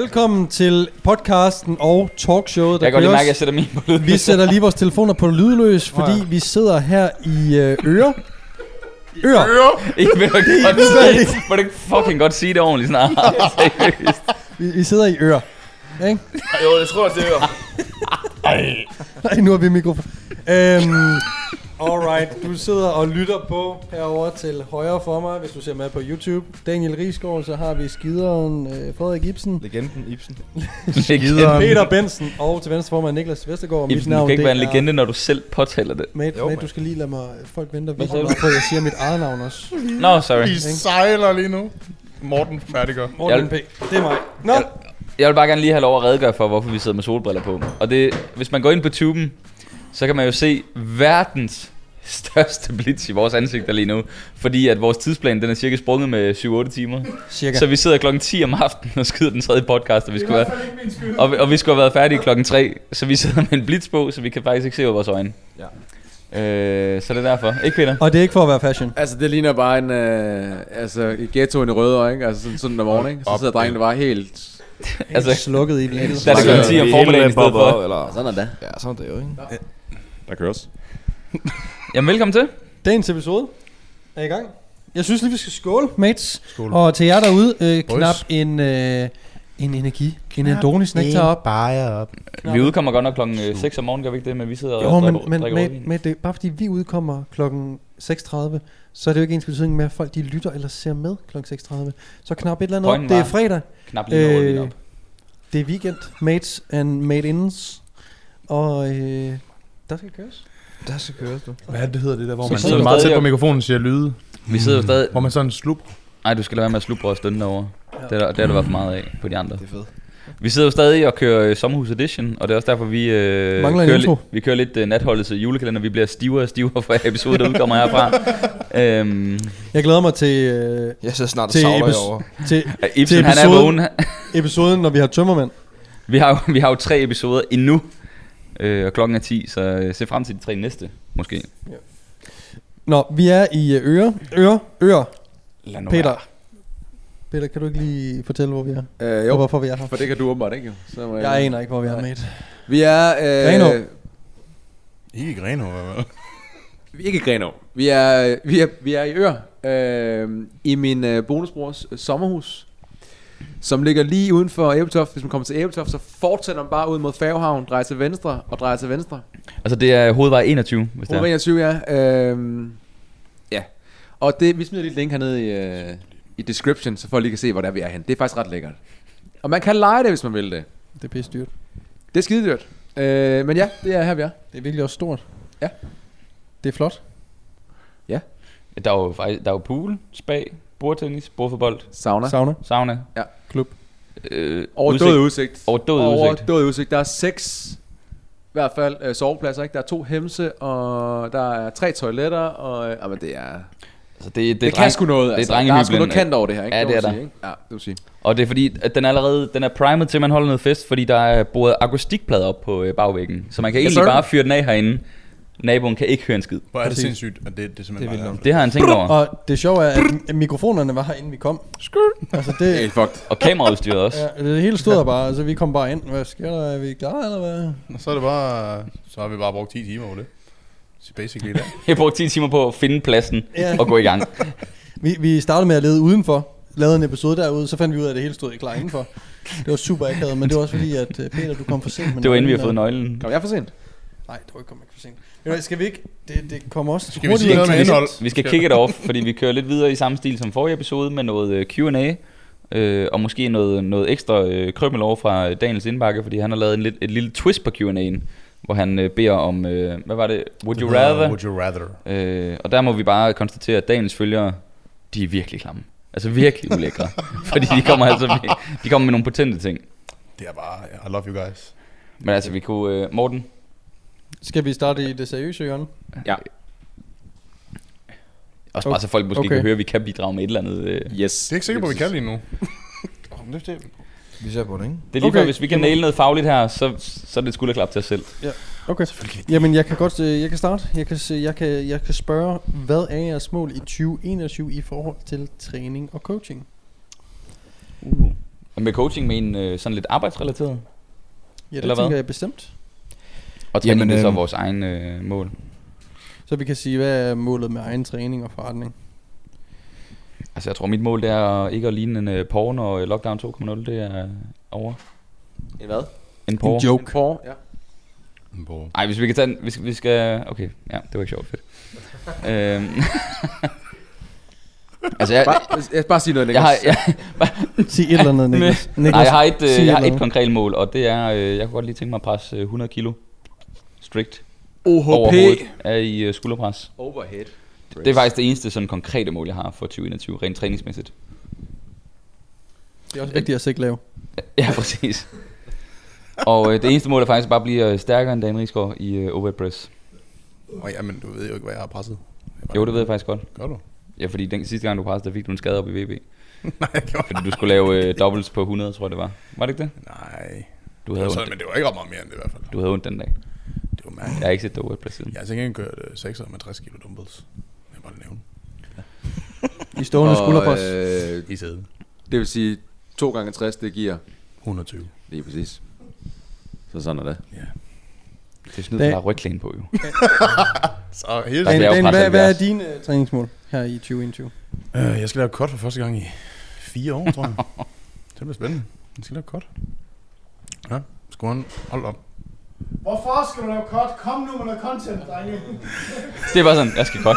Velkommen til podcasten og talkshowet, der Jeg kan godt mærke, at jeg sætter min på lyd. Vi sætter lige vores telefoner på lydløs, fordi vi sidder her i øh, Øre. Øre. Ikke vil godt sige, ikke. må du ikke fucking godt sige det ordentligt snart. Seriøst. Vi, vi sidder i Øre. Ikke? Jo, jeg tror, det er Nej, nu har vi mikrofon. Øhm, alright, du sidder og lytter på herover til højre for mig, hvis du ser med på YouTube. Daniel Rigsgaard, så har vi skideren øh, Frederik Ibsen, Legenden Ibsen. Legende. Peter Bensen og til venstre for mig Niklas Vestergaard. Og mit Ibsen, du navn, kan ikke det være en legende, når du selv påtaler det. Mate, Jo, mate, mate. du skal lige lade mig folk vente Hvad og sagde vide på, at jeg siger mit eget navn også. Nå, sorry. Vi sejler lige nu. Morten, færdiggør. Morten P. Det er mig. Nå, Jeg- Jeg vil bare gerne lige have lov at redegøre for, hvorfor vi sidder med solbriller på. Og det, hvis man går ind på tuben, så kan man jo se verdens største blitz i vores ansigter lige nu. Fordi at vores tidsplan, den er cirka sprunget med 7-8 timer. cirka. Så vi sidder klokken 10 om aftenen og skyder den tredje podcast, og vi skulle være, og, vi- og vi skulle have været færdige klokken 3. Så vi sidder med en blitz på, så vi kan faktisk ikke se ud af vores øjne. Ja. Øh, så det er derfor. Ikke Peter? Og det er ikke for at være fashion. Altså, det ligner bare en, øh, altså, i ghettoen i Rødovre, ikke? Altså, sådan, sådan om morgenen, ikke? Så sidder drengene bare helt... Altså, slukket i blikket. der er det klokken 10 om formiddagen i stedet for. Eller... Sådan er det. Ja, sådan er det jo, ikke? Der køres. Jamen, velkommen til. Dagens episode er i gang. Jeg synes lige, vi skal skåle, mates. Skål. Og til jer derude, øh, Boys. knap en, øh, en energi. En Adonis nektar op. Bajer op. Vi udkommer godt nok klokken øh, 6 om morgenen, gør vi ikke det? Men vi sidder Jo, og men, drikker, men drikker med, med det, bare fordi vi udkommer klokken 6.30, så er det jo ikke ens betydning med, at folk de lytter eller ser med klokken 6.30. Så knap et eller andet op. Det er var- fredag. Knap lige øh, Øh, op. det er weekend. Mates and made-ins. Og øh, der skal køres. Der skal køres, du. Hvad er det, det hedder det der, hvor Så man sidder sidder meget tæt på og- mikrofonen og siger lyde? Vi sidder jo stadig... Hvor man sådan slup. Nej, du skal lade være med at slubre og stønne derovre. Ja. Det er der, det er der været for meget af på de andre. Det er fedt. Vi sidder jo stadig og kører øh, Sommerhus Edition, og det er også derfor, vi, øh, Mangler kører, intro. li- vi kører lidt øh, natholdets øh, julekalender. Vi bliver stivere og stivere for hver episode, der udkommer herfra. øhm, Jeg glæder mig til, øh, Jeg ser snart Til savler epis- over. til Ibsen, han er vågen. episoden, når vi har tømmermænd. Vi har, jo, vi har jo tre episoder endnu, øh, og klokken er 10, så øh, se frem til de tre næste, måske. Nå, vi er i øh, Øre. Øre. Øre. Lad nu Peter. være. Peter, kan du ikke lige fortælle, hvor vi er? Øh, Og jo, hvorfor vi er her? for det kan du åbenbart ikke, jo. Så må Jeg aner ikke, hvor vi er, mate. Vi er... Øh, Grenaa. Ikke? Vi er ikke i Grenaa. Vi er, vi er, vi er i Ør. Øh, I min øh, bonusbrors øh, sommerhus. Som ligger lige uden for Æbeltoft. Hvis man kommer til Æbeltoft, så fortsætter man bare ud mod Færgehavn, drejer til venstre og drejer til venstre. Altså, det er hovedvej 21, hvis det er. Hovedvej 21, ja. Øhm, ja. Og det, vi smider lige et link hernede i, øh, i description, så folk lige kan se, hvor det er, vi er hen. Det er faktisk ret lækkert. Og man kan lege det, hvis man vil det. Det er pisse dyrt. Det er skide dyrt. Øh, men ja, det er her, vi er. Det er virkelig også stort. Ja. Det er flot. Der er jo, faktisk, der er jo pool, spa, bordtennis, bordfodbold, Sauna. Sauna. sauna. Ja. Klub. Øh, Overdået udsigt. Overdået udsigt. Overdået udsigt. Der er seks, i hvert fald, øh, sovepladser. Ikke? Der er to hemse, og der er tre toiletter, og øh, jamen, det er... Altså, det, det, Det, det dreng- kan sgu noget, det er altså. Der er sgu noget kant over det her, ikke? Ja, det må er der. Sige, ikke? Ja, det vil sige. Og det er fordi, at den er allerede den er primet til, at man holder noget fest, fordi der er boret akustikplader op på øh, bagvæggen. Så man kan egentlig sir. bare fyre den af herinde. Naboen kan ikke høre en skid. Hvor er det Præcis. sindssygt, at det, det er Det er simpelthen bare. Det har han tænkt over. Og det sjove er, at mikrofonerne var her, inden vi kom. Altså Det er helt fucked. Og kameraudstyret også. ja, det hele stod der bare. Altså vi kom bare ind. Hvad sker der? Er vi klar, eller hvad? Og så er det bare, så har vi bare brugt 10 timer på det. Så basically det. Jeg brugte 10 timer på at finde pladsen Ja. og gå i gang. Vi, vi startede med at lede udenfor. Lavede en episode derude, så fandt vi ud af, at det hele stod klar indenfor. Det var super akavet, men det var også fordi, at øh, Peter, du kom for sent. med Det var inden vi har nøglen, fået og- nøglen. Kom jeg for sent? Nej, det var ikke kommet for sent. Hvad, Skal vi ikke? Det, det kommer også Skal vi sige noget med indhold? Vi skal kick it off, fordi vi kører lidt videre i samme stil som forrige episode med noget øh, Q&A. Øh, og måske noget, noget ekstra øh, krømmel over fra Daniels indbakke, fordi han har lavet en lidt, et lille twist på Q&A'en, hvor han øh, beder om, øh, hvad var det? Would you rather? Would you rather? Øh, og der må vi bare konstatere, at Daniels følgere, de er virkelig klamme. Altså virkelig ulækre. fordi de kommer altså de kommer med nogle potente ting. Det er bare, I love you guys. Men altså, vi kunne... Øh, Morten, Skal vi starte i det seriøse hjørne? Ja. også bare så folk måske Okay. kan høre, at vi kan bidrage med et eller andet. Øh. Yes. Det er ikke sikker på, vi kan lige nu. Vi ser på det, ikke? Det er lige Okay. okay. hvis vi kan naile noget fagligt her, så, så er det et skulderklap til os selv. Okay. Jamen, jeg kan godt, øh, jeg kan starte. Jeg kan, se, jeg kan, jeg kan spørge, hvad er jeres mål i 2021 i forhold til træning og coaching? Uh. Og med coaching med en øh, sådan lidt arbejdsrelateret? Ja, det Eller hvad? tænker jeg bestemt. Og træning Jamen, det er så øhm, vores egen øh, mål. Så vi kan sige, hvad er målet med egen træning og forretning? Altså jeg tror mit mål det er ikke at ligne en øh, porn når øh, Lockdown 2.0 det er over. En hvad? En porn. En joke. En por, ja. På. Ej, hvis vi kan tage den, vi skal, vi skal okay, ja, det var ikke sjovt fedt. øhm. altså jeg, Bare, jeg bare sige noget, jeg har, Niklas. jeg, Sig et eller andet, Niklas. Niklas nej, jeg har et, øh, jeg har et konkret mål, og det er, øh, jeg kunne godt lige tænke mig at presse øh, 100 kilo strict OHP. hovedet er i øh, skulderpres. Overhead. Det er faktisk det eneste sådan konkrete mål, jeg har for 2021, rent træningsmæssigt. Det er også vigtigt at sigte lave. Ja, præcis. og øh, det eneste mål er faktisk bare at blive øh, stærkere end Dan Rigsgaard i øh, overhead press. Oh, jamen, du ved jo ikke, hvad jeg har presset. Jeg Jo, det ved jeg faktisk godt. Gør du? Ja, fordi den sidste gang du pressede, der fik du en skade op i VB. Nej, jeg gjorde Fordi du skulle lave øh, doubles på 100, tror jeg det var. Var det ikke det? Nej. Du Det havde, var sådan, ondt, men det var ikke ret meget mere end det i hvert fald. du havde ondt den dag. Det var mærkeligt. Jeg har ikke set dig overhead press siden. Jeg har til gengæld kørt øh, 6'er med 60 kilo dumbbells. Jeg bare nævne. I stående skulderpres. øh, I sæde. det vil sige, 2 gange 60, det giver 120. lige præcis. Så sådan er det. Ja. Det er sådan noget, der har rygklæden på, jo. Så hele Dan, er Dan, hvad, hvad er 70. dine uh, træningsmål her i 2021? Øh, jeg skal lave cut for første gang i fire år, tror jeg. det bliver spændende. Jeg skal lave cut. Ja, skåren. Hold op. Hvorfor skal du lave cut? Kom nu med noget content, drenge. Det er bare sådan, jeg skal godt.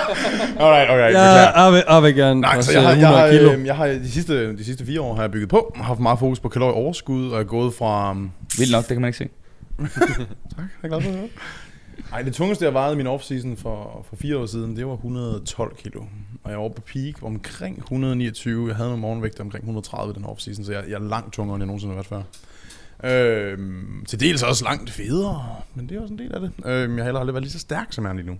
Alright, alright. Jeg, jeg, vil, jeg vil gerne Nej, så jeg har, jeg 100 har, kilo. øh, jeg har de, sidste, de sidste fire år har jeg bygget på, har haft meget fokus på kalorieoverskud, og er gået fra... um, Vildt nok, det kan man ikke se. Tak, jeg er glad for det. Ej, det tungeste, jeg vejede i min off-season for, for fire år siden, det var 112 kilo. Og jeg var på peak omkring 129. Jeg havde nogle morgenvægter omkring 130 den off-season, så jeg, jeg er langt tungere, end jeg nogensinde har været før. Øhm, til dels også langt federe, men det er også en del af det. Øhm, jeg har heller aldrig været lige så stærk, som jeg er lige nu.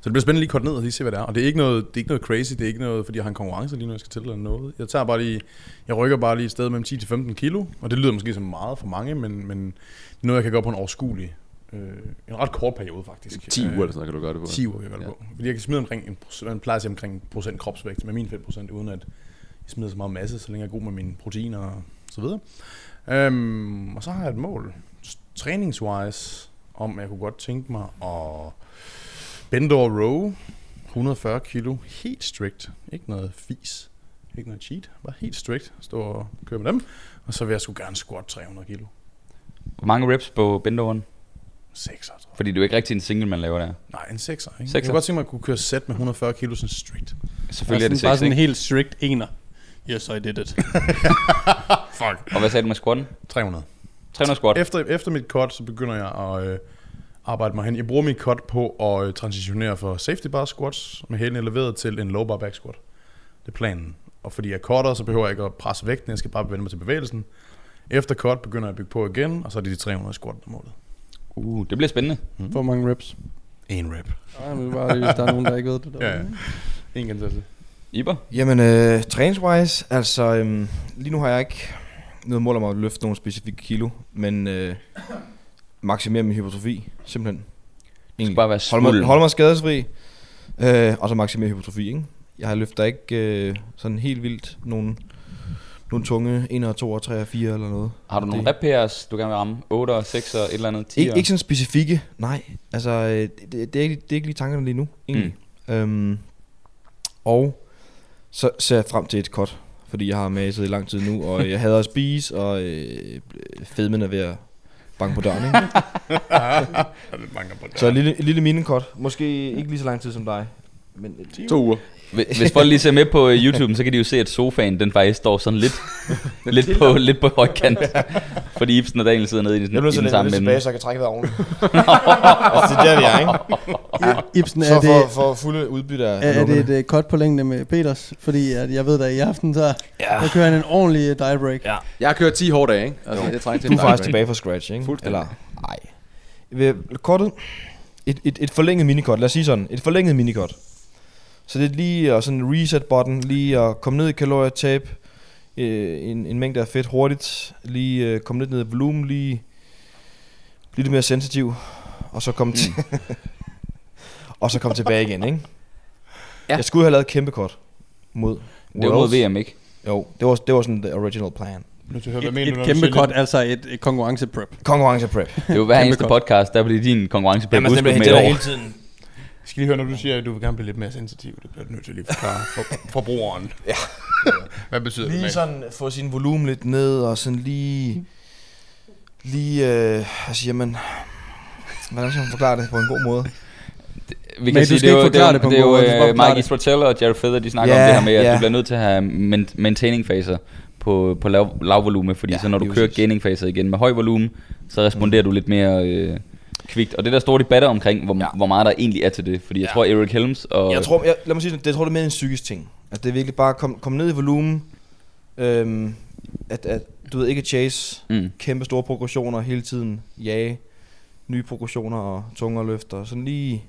Så det bliver spændende lige at korte ned og lige se, hvad det er. Og det er ikke noget, det er ikke noget crazy, det er ikke noget, fordi jeg har en konkurrence lige nu, jeg skal til eller noget. Jeg tager bare lige, jeg rykker bare lige et sted mellem 10 til 15 kilo, og det lyder måske som meget for mange, men, men det er noget, jeg kan gøre på en overskuelig, øh, en ret kort periode faktisk. 10 uger Øh, eller sådan kan du gøre det på. 10 uger kan jeg gøre det på. Fordi jeg kan smide omkring en procent, man plejer at omkring en procent kropsvægt med min fedtprocent, uden at jeg smider så meget masse, så længe jeg er god med mine proteiner og så videre. Øhm, og så har jeg et mål, træningswise, om jeg kunne godt tænke mig at bend over row, 140 kilo, helt strict, ikke noget fis, ikke noget cheat, bare helt strict, stå og køre med dem, og så vil jeg sgu gerne squat 300 kilo. Hvor mange reps på bendoveren? 6 tror jeg. Fordi det er jo ikke rigtig en single, man laver der. Nej, en 6'er, ikke? Jeg Sekser. kunne godt tænke mig at kunne køre sæt med 140 kilo sådan straight. Selvfølgelig er det bare 6, sådan en helt strict ener. Yes, I did it. Fuck. Og hvad sagde du med squatten? 300. 300 squat. Efter, efter mit cut, så begynder jeg at øh, arbejde mig hen. Jeg bruger mit cut på at øh, transitionere fra safety bar squats med hælene eleveret til en low bar back squat. Det er planen. Og fordi jeg cutter, så behøver jeg ikke at presse vægten. Jeg skal bare vende mig til bevægelsen. Efter cut begynder jeg at bygge på igen, og så er det de 300 squat der er målet. Uh, det bliver spændende. Hvor mange reps? En rep. Nej, men bare lige, hvis der er nogen, der ikke ved det. Ja, derude. ja. En gentagelse. Iber? Jamen, øh, træningswise, altså, øhm, lige nu har jeg ikke noget mål om at løfte nogle specifikke kilo, men øh, maksimere min hypertrofi, simpelthen. Det skal bare være Hold mig, hold mig skadesfri, øh, og så maksimere hypertrofi, ikke? Jeg har løfter ikke øh, sådan helt vildt nogle, nogle tunge 1 og 2 og 3 og 4 eller noget. Har du nogle rep du gerne vil ramme? 8 og 6 og et eller andet 10 Ikke, ikke sådan specifikke, nej. Altså, øh, det, det, det, er ikke, det er ikke lige tankerne lige nu, egentlig. Mm. Øhm, og så ser jeg frem til et cut, fordi jeg har maset i lang tid nu, og jeg hader at spise, og øh, fedmen er ved at banke på døren, ikke? På Så et lille, et lille minicut. Måske ikke lige så lang tid som dig. Men To uger. Hvis hvis folk lige ser med på øh, YouTube, så kan de jo se, at sofaen den faktisk står sådan lidt, lidt, på, lidt på højkant. Fordi Ibsen og Daniel sidder nede i den, jeg i den samme tilbage, ende. så jeg kan trække vejret ordentligt. altså, det er der, vi er, ikke? Ibsen, er Så det, for, for fulde udbytte af er, er det et uh, cut på længde med Peters? Fordi at jeg ved, at i aften, så Ja. der kører han en ordentlig uh, dive break. Ja. Jeg har kørt 10 hårde dage, ikke? Altså, det trænger til Du er faktisk tilbage fra scratch, ikke? Fuldstændig. Eller, nej. Kortet, et, et, et forlænget minikort, lad os sige sådan, et forlænget minikort. Så det er lige at sådan reset button, lige at komme ned i kalorietab, øh, en, en mængde af fedt hurtigt, lige øh, komme lidt ned i volumen, lige blive lidt mere sensitiv, og så komme til, og så komme tilbage igen, ikke? Ja. Jeg skulle have lavet et kæmpe kort mod Det var mod. VM, ikke? Jo, det var, det var sådan the original plan. Nu til at høre, hvad Et, mener et du kæmpe lidt- altså et, et konkurrenceprep. Konkurrence prep. Det er jo hver eneste podcast, der bliver din konkurrence på Jamen, med den bliver et år. hele tiden. Jeg skal lige høre, når du siger, at du vil gerne blive lidt mere sensitiv. Det bliver du nødt til lige at forklare for, forbrugeren. Ja. Hvad betyder det? Lige sådan få sin volumen lidt ned, og sådan lige... Lige, øh, siger man... Hvordan skal man forklare det på en god måde? Vi Men du skal det er ikke jo- forklare det, det på en det er god måde, du jo bare uh, forklare Mike det. Strotella og Jared Feather, de snakker Ja, om det her med, at ja. du bliver nødt til at have maintaining faser på, på lav, lav volume, fordi Ja, så når du lige kører gaining faser igen med høj volume, så responderer du lidt mere øh, kvikt. Og det der store debatter omkring, hvor, Ja. hvor meget der egentlig er til det, fordi jeg Ja. tror Eric Helms og... Jeg tror, jeg, lad mig sige det, jeg tror det er mere en psykisk ting. At det er virkelig bare at komme kom ned i volumen. Øhm, at, at, du ved ikke chase Mm. kæmpe store progressioner hele tiden. Jage nye progressioner og tungere løfter. Sådan lige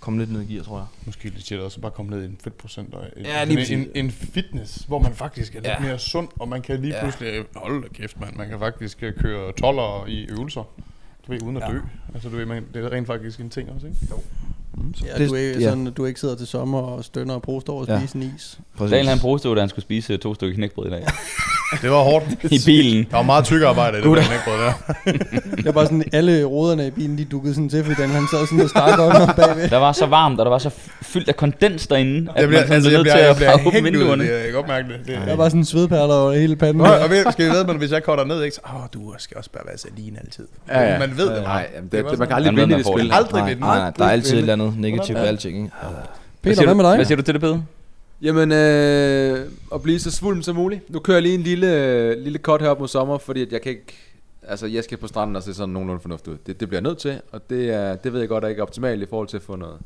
komme lidt ned i gear, tror jeg. Måske lidt shit også bare komme ned i en fedtprocent og en, Ja, lige en, en, en, fitness, hvor man faktisk er lidt Ja. mere sund, og man kan lige Ja. pludselig, hold da kæft mand, man kan faktisk køre toller i øvelser, ved, uden at Ja. dø. Altså du ved, man, det er rent faktisk en ting også, ikke? Jo. Mm, så. Ja, Det- du, er, ikke, ja. sådan, du ikke sidder til sommer og stønner og poster over at Ja. spise en is. Præcis. Daniel han prostede, da han skulle spise øh, to stykker knækbrød i dag. Det var hårdt. I bilen. Der var meget tykke arbejde i det der knækbrød der. Det var bare sådan, alle ruderne i bilen, de dukkede sådan til, fordi den, han sad sådan og stak under bagved. Der var så varmt, og der var så fyldt af kondens derinde, at Jeg bliver, man sådan altså, blev jeg nødt bliver, til jeg at bliver farve hængt ud, vinduerne. det, jeg kan godt mærke det. det Der var sådan svedperler over hele panden. Nå, og ved, skal vi ved, men hvis jeg korter ned, ikke, så, åh, du skal også bare være salin altid. Ja, ja. Man ved det. Nej, Det man kan aldrig vinde i man det spil. det. Aldrig vinde. nej, der er altid et eller andet negativt ved alting, ikke? Peter, hvad med dig? Hvad siger du til det, Pede? Jamen, øh, at blive så svulm som muligt. Nu kører jeg lige en lille, lille cut herop mod sommer, fordi at jeg kan ikke... Altså, jeg skal på stranden og se sådan nogenlunde fornuftigt ud. Det, det bliver jeg nødt til, og det, er, det ved jeg godt er ikke optimalt i forhold til at få noget,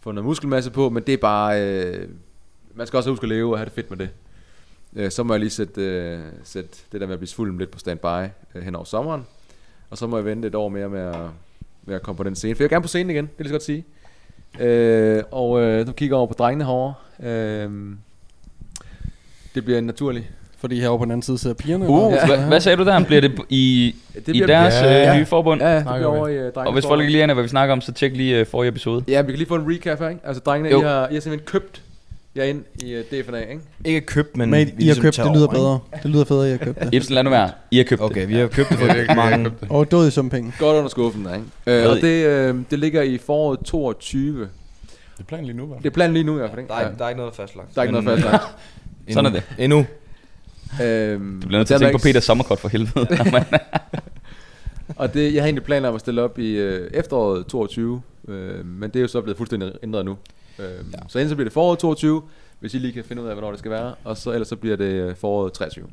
få noget muskelmasse på, men det er bare... Øh, man skal også huske at leve og have det fedt med det. Øh, så må jeg lige sætte, øh, sætte det der med at blive svulm lidt på standby øh, hen over sommeren. Og så må jeg vente et år mere med at, med at komme på den scene. For jeg er gerne på scenen igen, det vil jeg godt sige. Øh, og øh, nu kigger jeg over på drengene herovre. Øh, det bliver en naturlig. Fordi herovre på den anden side sidder pigerne. Uh, og- hvad, hvad sagde du der? Bliver det i, Det i bliver- deres Ja, øh, nye forbund? Ja, det snakker bliver over i uh, drengene. Og hvis folk ikke lige aner, hvad vi snakker om, så tjek lige uh, forrige episode. Ja, vi kan lige få en recap her, ikke? Altså, drengene, Jo. I har, I har simpelthen købt jer ind i uh, DFNA, ikke? Ikke købt, men Men vi I har ligesom købt, det lyder over, ikke? bedre. Det lyder federe, I har købt det. Ibsen, lad nu være. I har købt Okay, det. vi har købt det er for virkelig, jeg mange. Og død i som penge. Godt under skuffen, der, ikke? Øh, og I? det, øh, det ligger i foråret 22. Det er planen lige nu, hva'? Det er planen lige nu i hvert fald, ikke? Der er, ikke- der er ikke noget fastlagt. Der er ikke noget fastlagt. Sådan er det. Endnu. øhm, Du bliver nødt til at tænke på Peters sommerkort for helvede. Og det, jeg har egentlig planer om at stille op i øh, efteråret 22, øh, men det er jo så blevet fuldstændig ændret nu. Øh, ja. Så enten så bliver det foråret 22, hvis I lige kan finde ud af, hvornår det skal være, og så ellers så bliver det øh, foråret 23.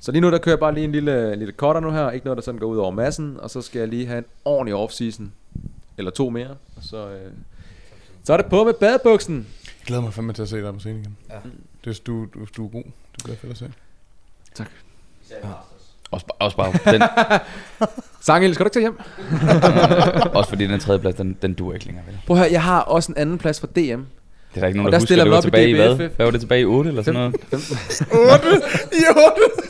Så lige nu der kører jeg bare lige en lille, en lille cutter nu her, ikke noget der sådan går ud over massen, og så skal jeg lige have en ordentlig off-season, eller to mere, og så, øh, så er det på med badebuksen. Jeg glæder mig fandme til at se dig på scenen igen. Ja. Det, er- du, du, du er god. Du bliver fedt at se. også, bare- også, bare, den, Sangel, skal du ikke tage hjem? også fordi den tredje plads, den, den duer ikke længere. Vel? Prøv at høre, jeg har også en anden plads for DM. Det er der ikke nogen, Og der, der husker. Det var op i tilbage i hvad? Hvad var det tilbage i 8 eller sådan noget? 8! I 8!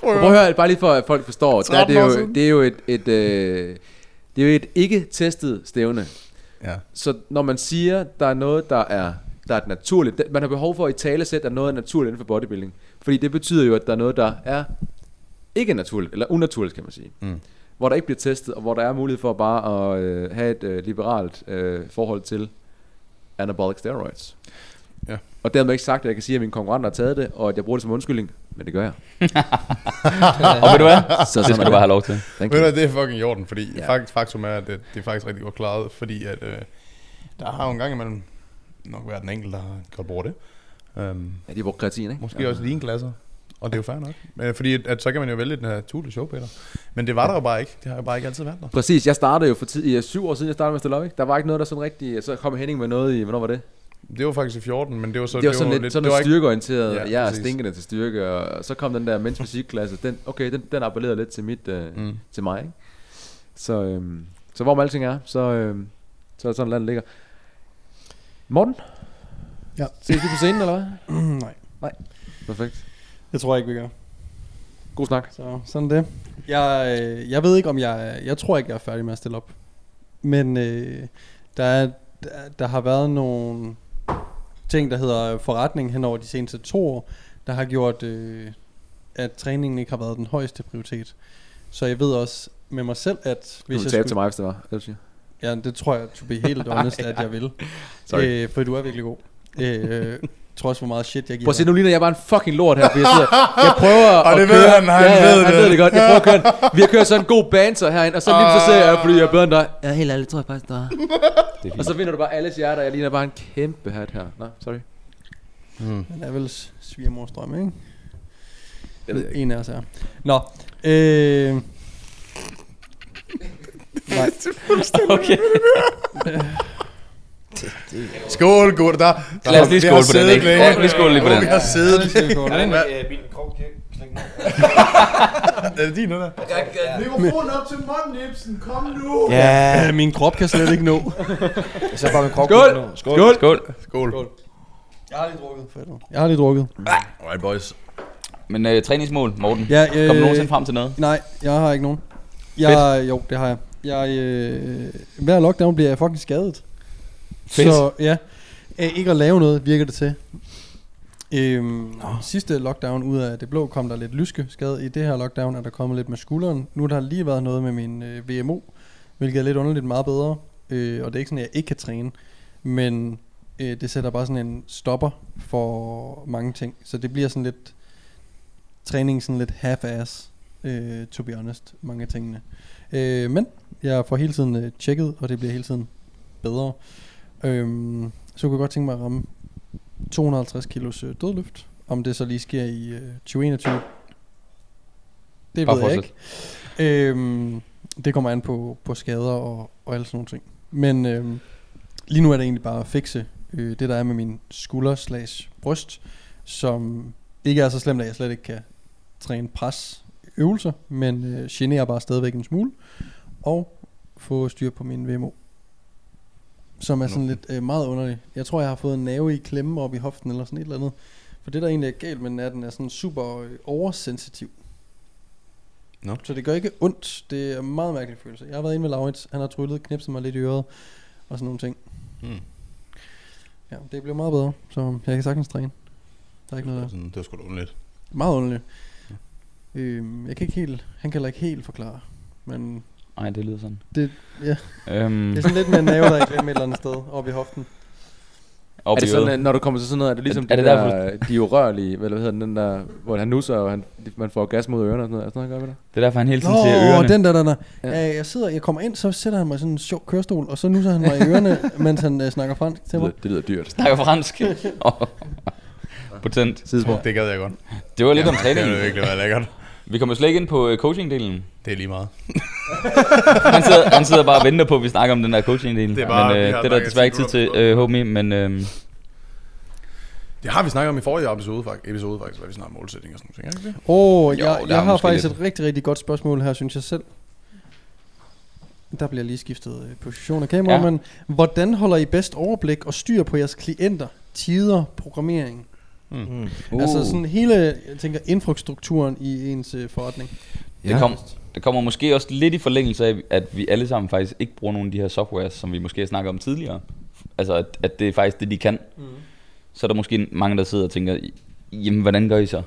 Prøv at høre, bare lige for at folk forstår, der er det, 13 år jo, det er jo et, et, øh, det er jo et ikke testet stævne. Ja. Så når man siger, der er noget, der er, der er et naturligt, man har behov for at i tale sætte, at noget er naturligt inden for bodybuilding. Fordi det betyder jo, at der er noget, der er ikke naturligt, eller unaturligt, kan man sige. Mm. Hvor der ikke bliver testet, og hvor der er mulighed for bare at øh, have et øh, liberalt øh, forhold til anabolic steroids. Ja. Og dermed ikke sagt, at jeg kan sige, at mine konkurrenter har taget det, og at jeg bruger det som undskyldning, men det gør jeg. Og ved du hvad? Så Det skal er du bare have lov til. Thank Ved du det er fucking i orden, fordi Ja. ja. fakt, faktum er, at det, det er faktisk rigtig godt klaret, fordi at, øh, der har jo en gang imellem nok været en enkelt, der har godt brugt det. Um, Ja, de bruger kreatin, ikke? måske ja. også lige klasser. Og det er jo fair nok. Men, fordi at, at, så kan man jo vælge den her Tule show, Peter. Men det var der jo bare ikke. Det har jo bare ikke altid været der. Præcis, jeg startede jo for tid, i syv år siden, jeg startede med at stille op, ikke? Der var ikke noget, der sådan rigtig... Så kom Henning med noget i... Hvornår var det? Det var faktisk i 14, men det var så... det var sådan lidt, sådan det lidt var ikke, styrkeorienteret. Ja, Ja, jeg er stinkende til styrke, og så kom den der mens fysikklasse. Den, okay, den, den appellerede lidt til, mit, øh, Mm. til mig, ikke? Så, øhm, så hvor alting er, så, øhm, så er det sådan, landet ligger. Morten? Ja. Ses vi på scenen, eller hvad? Nej, Perfekt. Det tror jeg ikke, vi gør. God snak. Så sådan det. Jeg, øh, jeg ved ikke, om jeg... Jeg tror ikke, jeg er færdig med at stille op. Men øh, der, er, der, der har været nogle... ting, der hedder forretning hen over de seneste to år, der har gjort, øh, at træningen ikke har været den højeste prioritet. Så jeg ved også med mig selv, at Du hvis vil jeg skulle... til mig, hvis det var. Det, siger. Ja, det tror jeg, to be helt honest, at jeg vil. Sorry. Øh, for du er virkelig god. Øh, trods hvor meget shit jeg giver Prøv at se, nu ligner jeg bare en fucking lort her, fordi jeg, sidder, jeg prøver Og at det køre. ved han, han ja, ja, ved han det. ved det godt. Jeg prøver at køre. Vi har kørt sådan en god banter herinde, og så lige så ser jeg, fordi jeg er bedre end dig. Ja, helt ærligt, tror jeg faktisk, der Det er Og så vinder du bare alles hjerter, jeg ligner bare en kæmpe hat her. Nå, sorry. Han er vel svigermors drøm, ikke? Det ved jeg ikke. En af os er. Nå. Øh, nej. Okay. Skål, gut. Der, der Lad os lige skåle på den, ikke? længe. Ja, vi skåler lige på den. Vi har siddet. Er det din, der? Mikrofonen op til munden, Ibsen. Kom nu. Ja, Øh, Min krop kan slet ikke nå. jeg ser bare min krop. Skål! nu. Skål! Skål! Skål. Skål. Jeg har lige drukket. Jeg har lige drukket. Alright, boys. Men øh, træningsmål, Morten. Ja, Kom du nogensinde frem til noget? Nej, jeg har ikke nogen. Jeg, jo, det har jeg. Jeg, øh, hver lockdown bliver jeg fucking skadet. Fedt. Så ja, øh, ikke at lave noget virker det til. Øhm, sidste lockdown ud af det blå kom der lidt lyske skade. I det her lockdown er der kommet lidt med skulderen. Nu har der lige været noget med min øh, VMO, hvilket er lidt underligt meget bedre. Øh, og det er ikke sådan, at jeg ikke kan træne. Men øh, det sætter bare sådan en stopper for mange ting. Så det bliver sådan lidt træning sådan lidt half-ass, øh, to be honest, mange af tingene. Øh, men jeg får hele tiden øh, tjekket, og det bliver hele tiden bedre. Øhm, så kunne jeg godt tænke mig at ramme 250 kilos øh, dødløft. Om det så lige sker i øh, 2021. Det Bare ved jeg ikke. Øhm, det kommer an på, på skader og, og alle sådan nogle ting. Men øhm, lige nu er det egentlig bare at fikse øh, det, der er med min skulder slash bryst, som ikke er så slemt, at jeg slet ikke kan træne pres øvelser, men øh, generer bare stadigvæk en smule. Og få styr på min VMO. Som er sådan lidt øh, meget underligt. Jeg tror, jeg har fået en nerve i klemme op i hoften eller sådan et eller andet. For det, der egentlig er galt med den, er, at den er sådan super øh, oversensitiv. Nå. Så det gør ikke ondt. Det er en meget mærkelig følelse. Jeg har været inde med Laurits. Han har tryllet, knipset mig lidt i øret. Og sådan nogle ting. Hmm. Ja, det blev meget bedre. Så jeg kan sagtens træne. Der er ikke noget der. Sådan, det var sgu da underligt. Meget underligt. Øhm, jeg kan ikke helt, han kan ikke helt forklare. Men Nej, det lyder sådan. det, ja, Øhm, det er sådan lidt med en nerve, der er i klemme et eller andet sted oppe i hoften. op Er det i sådan, at når du kommer til sådan noget, er det ligesom Er- er det, det det derfor, der, de urørlige, hvad hedder den, der, hvor han nusser, og han, man får gas mod ørerne og sådan noget. Er sådan noget, han gør med det? Det er derfor, han hele tiden Nå, siger ørerne. den der, der, der. Ja. Ja. jeg sidder, jeg kommer ind, så sætter han mig i sådan en sjov kørestol, og så nusser han mig i ørerne, mens han uh, snakker fransk til Det mig. lyder, det lyder dyrt. Snakker fransk. Potent. Sidespor. Det gad jeg godt. Det var lidt om Det træningen. ville virkelig være lækkert. Vi kommer slet ikke ind på øh, coaching-delen. Det er lige meget. Han sidder, han sidder bare og venter på, at vi snakker om den der coaching-del. Det er bare- men øh, det er der desværre ikke tid til, øh, homie. Men øh, Det har vi snakket om i forrige episode, faktisk, episode faktisk, hvad vi snakker om målsætning og sådan noget. Åh, oh, Jo, jeg, er jeg har faktisk lidt. et rigtig, rigtig godt spørgsmål her, synes jeg selv. Der bliver lige skiftet øh, position af kamera, Ja. ja. men hvordan holder I bedst overblik og styr på jeres klienter, tider, programmering? Mm. uh, Altså sådan hele, jeg tænker, infrastrukturen i ens øh, forretning. det, kom, det kommer måske også lidt i forlængelse af, at vi alle sammen faktisk ikke bruger nogle af de her softwares, som vi måske har snakket om tidligere. Altså, at, at det er faktisk det, de kan. Mm. Så er der måske mange, der sidder og tænker, jamen, hvordan gør I så?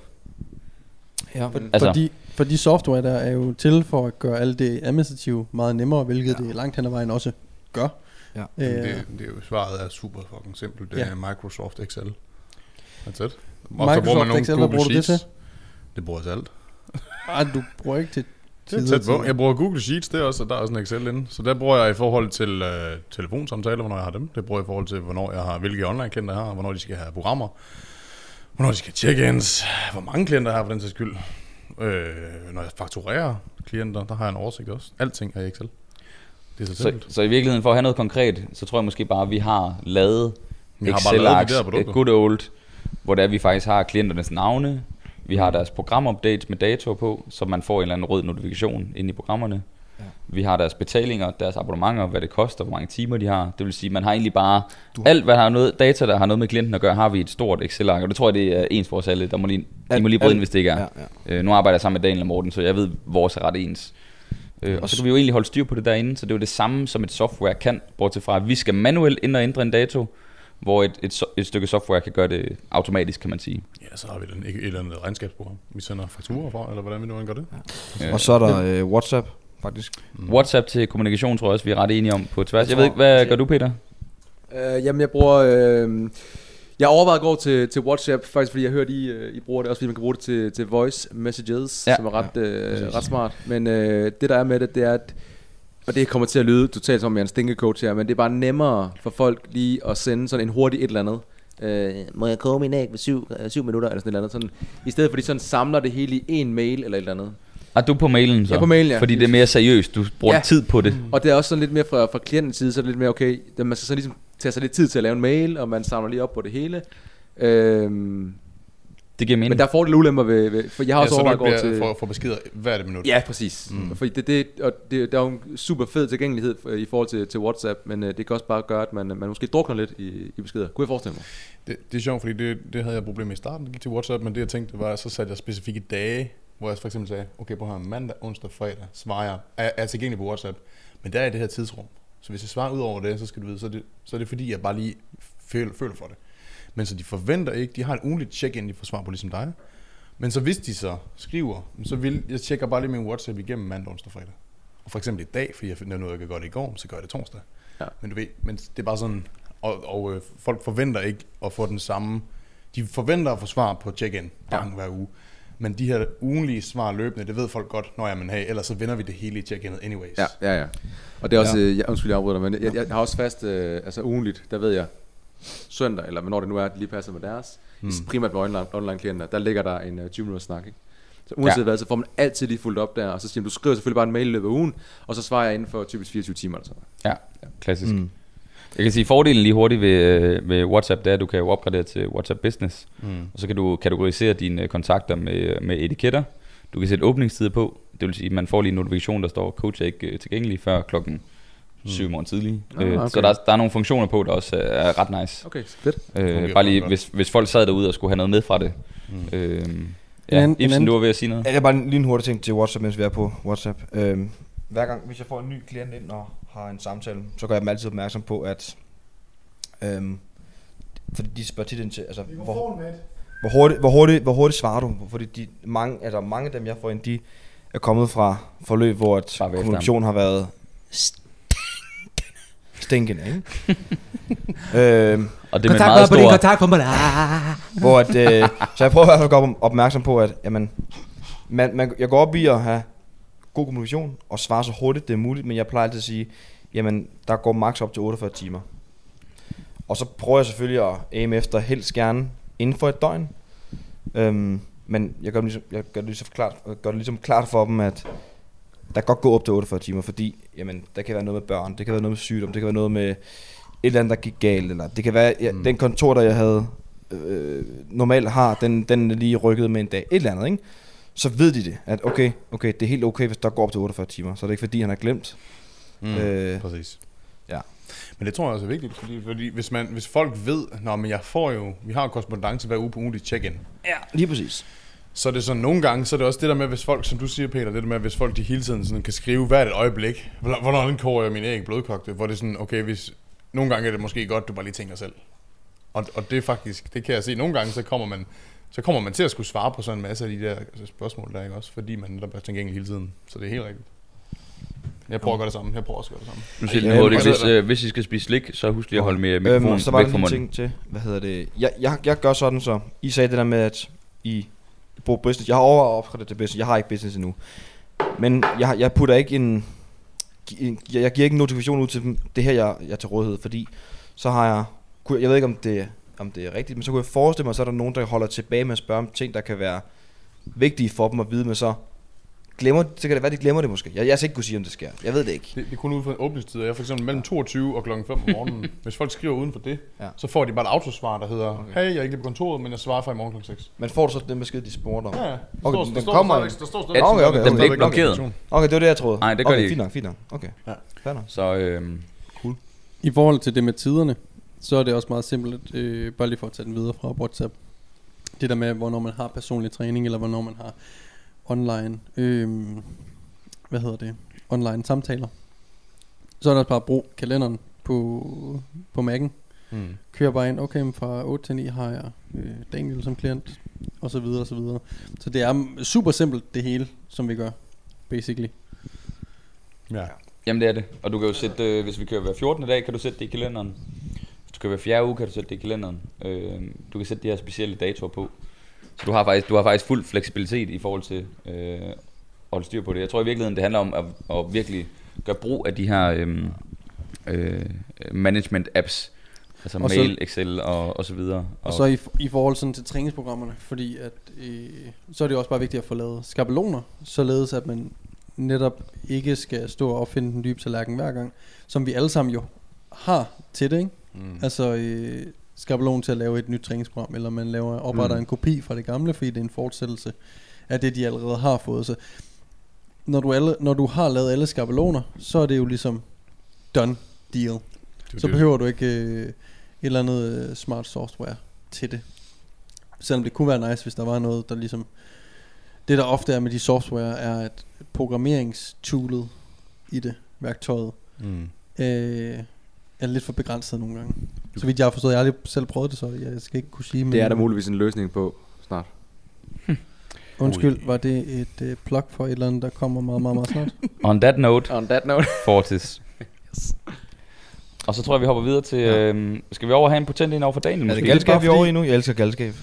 Ja. For, Altså- fordi, for de software der er jo til for at gøre alt det administrative meget nemmere, hvilket ja. det langt hen ad vejen også gør. Ja. Øh, Det, det er jo svaret er super fucking simpelt. Det Ja. er Microsoft Excel. That's it. Og så Microsoft bruger man nogle Excel, Google bruger det Sheets. til? Det bruger jeg til alt. Ej, du bruger ikke til Det er tæt på. Jeg bruger Google Sheets, det er også, og der er også en Excel inde. Så der bruger jeg i forhold til øh, telefonsamtaler, hvornår jeg har dem. Det bruger jeg i forhold til, hvornår jeg har, hvilke online-klienter jeg har, hvornår de skal have programmer, hvornår de skal check-ins, hvor mange klienter jeg har for den sags skyld. Øh, når jeg fakturerer klienter, der har jeg en oversigt også. Alting er i Excel. Det er så Så, simpelt. så i virkeligheden, for at have noget konkret, så tror jeg måske bare, at vi har lavet produkter. good old, hvor det er, vi faktisk har klienternes navne, vi har deres programupdates med datoer på, så man får en eller anden rød notifikation ind i programmerne. Ja. Vi har deres betalinger, deres abonnementer, hvad det koster, hvor mange timer de har. Det vil sige, man har egentlig bare alt, hvad der har noget data, der har noget med klienten at gøre, har vi i et stort Excel-ark, og det tror jeg, det er ens for os alle. Der må lige, I Alt- må lige bryde ind, hvis det ikke er. Ja, ja. Øh, nu arbejder jeg sammen med Daniel og Morten, så jeg ved, vores er ret ens. Øh, og så kan vi jo egentlig holde styr på det derinde, så det er jo det samme, som et software kan, bortset fra, at vi skal manuelt ind og ændre en dato, hvor et, et, et stykke software kan gøre det automatisk, kan man sige. Ja, så har vi den, et, eller andet regnskabsprogram. Vi sender fakturer fra, eller hvordan vi nu end gør det. Øh, Og så er der øh, WhatsApp, faktisk. Mm. WhatsApp til kommunikation tror jeg også, vi er ret enige om på tværs. Jeg Jeg ved ikke, hvad gør du, Peter? Øh, jamen, jeg bruger... Øh, jeg overvejede at gå til, til WhatsApp, faktisk fordi jeg hørte, I, øh, I bruger det, også fordi man kan bruge det til, til voice messages, Ja. ja, som er ret, øh, ret smart. Men øh, det der er med det, det er, at, og det kommer til at lyde totalt som om jeg er en stinkecoach her, men det er bare nemmere for folk lige at sende sådan en hurtig et eller andet. Øh, må jeg koge min æg ved syv, øh, syv minutter, eller sådan et eller andet. Sådan, I stedet for, de sådan samler det hele i en mail eller et eller andet. Er du på mailen så? Er på mailen, ja. Fordi det er mere seriøst, du bruger Ja. tid på det. Og det er også sådan lidt mere fra, fra klientens side, så er det lidt mere okay, man skal så ligesom tage sig lidt tid til at lave en mail, og man samler lige op på det hele. Øhm, Det giver mening. men der er fordele og ulemper ved, ved, for jeg har Ja, også overvejet at gå til... for, for beskeder hver det minut. Ja, præcis. Mm. Fordi det, det, og det, der er jo en super fed tilgængelighed i forhold til, til WhatsApp, men øh, det kan også bare gøre, at man, man måske drukner lidt i, i beskeder. Kunne jeg forestille mig? Det, det er sjovt, fordi det, det havde jeg problemer med i starten, det gik til WhatsApp, men det jeg tænkte, var, at så satte jeg specifikke dage, hvor jeg for eksempel sagde, okay, på her mandag, onsdag, fredag, svarer jeg, er, er tilgængelig på WhatsApp, men der er i det her tidsrum. Så hvis jeg svarer ud over det, så skal du vide, så er det, så er det fordi, jeg bare lige føler, føler for det. Men så de forventer ikke, de har en ugenligt check-in, de får svar på ligesom dig. Men så hvis de så skriver, så vil jeg tjekker bare lige min WhatsApp igennem mandag, onsdag, fredag. Og for eksempel i dag, fordi jeg finder noget, jeg kan gøre det i går, så gør jeg det torsdag. Ja. Men du ved, men det er bare sådan, og, og øh, folk forventer ikke at få den samme, de forventer at få svar på check-in bang, ja. hver uge. Men de her ugenlige svar løbende, det ved folk godt, når jeg man have, ellers så vender vi det hele i check-inet anyways. Ja, ja, ja. Og det er også, ja. jeg, undskyld, jeg afbryder dig, men jeg, jeg, jeg har også fast, øh, altså ugenligt, der ved jeg, søndag, eller hvornår det nu er, at det lige passer med deres, mm. primært med online, online klienter, der ligger der en uh, 20 minutters snak, ikke? Så uanset Ja. ja. hvad, så får man altid lige fuldt op der, og så siger man, du skriver selvfølgelig bare en mail i løbet af ugen, og så svarer jeg inden for typisk 24 timer eller sådan noget. Ja, klassisk. Mm. Jeg kan sige, fordelen lige hurtigt ved, øh, ved WhatsApp, det er, at du kan jo opgradere til WhatsApp Business. Mm. Og så kan du kategorisere dine kontakter med, med etiketter. Du kan sætte åbningstider på. Det vil sige, at man får lige en notifikation, der står, coach er ikke øh, tilgængelig før klokken 7 morgen tidlig. Ah, Øh, okay. Så der, der er nogle funktioner på, der også er, ret nice. Okay, fedt. Øh, bare lige, hvis, hvis folk sad derude og skulle have noget med fra det. Mm. Øh, En ja, en Ibsen, anden- du var ved at sige noget? Ja, er bare en, lige en hurtig ting til WhatsApp, mens vi er på WhatsApp. Øhm, hver gang, hvis jeg får en ny klient ind og har en samtale, så gør jeg dem altid opmærksom på, at... Øhm, fordi de spørger tit ind til, altså, hvor, hvor, hurtigt, hvor, hurtigt, hvor hurtigt svarer du? Fordi de, mange, altså, mange af dem, jeg får ind, de er kommet fra forløb, hvor efter kommunikation har været stinkende, ikke? øhm, Og det er med meget stor... kontakt på mig. hvor at, øh, så jeg prøver i hvert fald at gøre opmærksom på, at jamen, man, man, jeg går op i at have god kommunikation og svare så hurtigt det er muligt, men jeg plejer altid at sige, jamen der går maks op til 48 timer. Og så prøver jeg selvfølgelig at aim efter helst gerne inden for et døgn. Øhm, men jeg gør, dem ligesom, jeg gør, det ligesom klart, gør det ligesom klart for dem, at der godt gå op til 48 timer, fordi jamen, der kan være noget med børn, det kan være noget med sygdom, det kan være noget med et eller andet, der gik galt, eller det kan være, ja, Mm. den kontor, der jeg havde øh, normalt har, den, den er lige rykket med en dag, et eller andet, ikke? Så ved de det, at okay, okay, det er helt okay, hvis der går op til 48 timer, så er det ikke fordi, han har glemt. Mm. Øh, Præcis. ja. Men det tror jeg også er vigtigt, fordi, fordi hvis, man, hvis folk ved, Nå, men jeg får jo, vi har jo korrespondance hver uge på ugentlig check-in, Lige præcis. Så er det sådan, nogle gange, så er det også det der med, hvis folk, som du siger, Peter, det der med, hvis folk de hele tiden sådan kan skrive hvert et øjeblik, hvornår hvornår koger jeg min æg blødkogte, hvor det er sådan, okay, hvis, nogle gange er det måske godt, du bare lige tænker selv. Og, og det er faktisk, det kan jeg se, nogle gange, så kommer man, så kommer man til at skulle svare på sådan en masse af de der spørgsmål der, ikke også? Fordi man netop er tilgængelig hele tiden. Så det er helt rigtigt. Jeg prøver at gøre det samme. Jeg prøver også at gøre det samme. Nu siger Ja, ja, hurtigt, hvis, øh, hvis I skal spise slik, så husk lige at holde med mikrofonen Øhm, så var væk fra en munden. ting til, hvad hedder det, jeg, jeg, jeg gør sådan så, I sagde det der med, at I bruge business, jeg har over at opgradere til business, jeg har ikke business endnu, men jeg, jeg putter ikke en, en jeg, jeg giver ikke en notifikation ud til dem, det her jeg, jeg er til rådighed, fordi så har jeg, jeg ved ikke om det, om det er rigtigt, men så kunne jeg forestille mig, så er der nogen, der holder tilbage med at spørge om ting, der kan være vigtige for dem at vide, men så glemmer, så kan det være, de glemmer det måske. Jeg, jeg skal ikke kunne sige, om det sker. Jeg ved det ikke. Det, det er kun ud fra en åbningstid. Jeg er for eksempel mellem 22 og klokken 5 om morgenen. Hvis folk skriver uden for det, Ja. så får de bare et autosvar, der hedder, Okay. okay. hey, jeg er ikke lige på kontoret, men jeg svarer fra i morgen klokken 6. Men får du så den besked, de spurgte om? Ja. Okay, står, den der står kommer stadigvæk- ikke. Der står Ja, okay, okay, Den bliver okay, ikke okay. blokeret. Okay, det var det, jeg troede. Nej, det gør okay, de ikke. Fint nok, fint nok. Okay. Ja. Fair nok. Så øhm, I forhold til det med tiderne, så er det også meget simpelt, øh, bare lige for at tage den videre fra WhatsApp. Det der med, hvornår man har personlig træning, eller hvornår man har online, øh, hvad hedder det, online samtaler. Så er der også bare at bruge kalenderen på, på Mac'en. Mm. Kører bare ind, okay, men fra 8 til 9 har jeg øh, Daniel som klient, og så videre, og så videre. Så det er super simpelt, det hele, som vi gør, basically. Ja. Jamen det er det. Og du kan jo sætte, øh, hvis vi kører hver 14. dag, kan du sætte det i kalenderen. Hvis du kører hver fjerde uge, kan du sætte det i kalenderen. Øh, du kan sætte de her specielle datoer på. Så du har faktisk, du har faktisk fuld fleksibilitet i forhold til øh, at holde styr på det. Jeg tror i virkeligheden, det handler om at, at virkelig gøre brug af de her øh, øh, management apps. Altså Og så- mail, Excel og, og så videre. Og så i, i forhold sådan til træningsprogrammerne, fordi at, øh, så er det jo også bare vigtigt at få lavet skabeloner, således at man netop ikke skal stå og opfinde den dybe tallerken hver gang, som vi alle sammen jo har til det, ikke? Mm. Altså øh, skabelon til at lave et nyt træningsprogram, eller man laver opretter Mm. en kopi fra det gamle, fordi det er en fortsættelse af det, de allerede har fået. Så når du, alle, når du har lavet alle skabeloner, så er det jo ligesom done deal. Det Så det. behøver du ikke øh, et eller andet øh, smart software til det. Selvom det kunne være nice, hvis der var noget, der ligesom... Det der ofte er med de software, er at programmeringstoolet i det, værktøjet, Mm. øh, er lidt for begrænset nogle gange. Så vidt jeg har forstået, jeg har aldrig selv prøvet det, så jeg skal ikke kunne sige... men- Det er der muligvis en løsning på snart. Undskyld, var det et øh, plug for et eller andet, der kommer meget, meget, meget snart? On that note, On that note. Fortis. Og så tror jeg, vi hopper videre til... Øh, skal vi over have en potent ind over for Daniel? Er det måske? galskab, vi er over i nu? Jeg elsker galskab.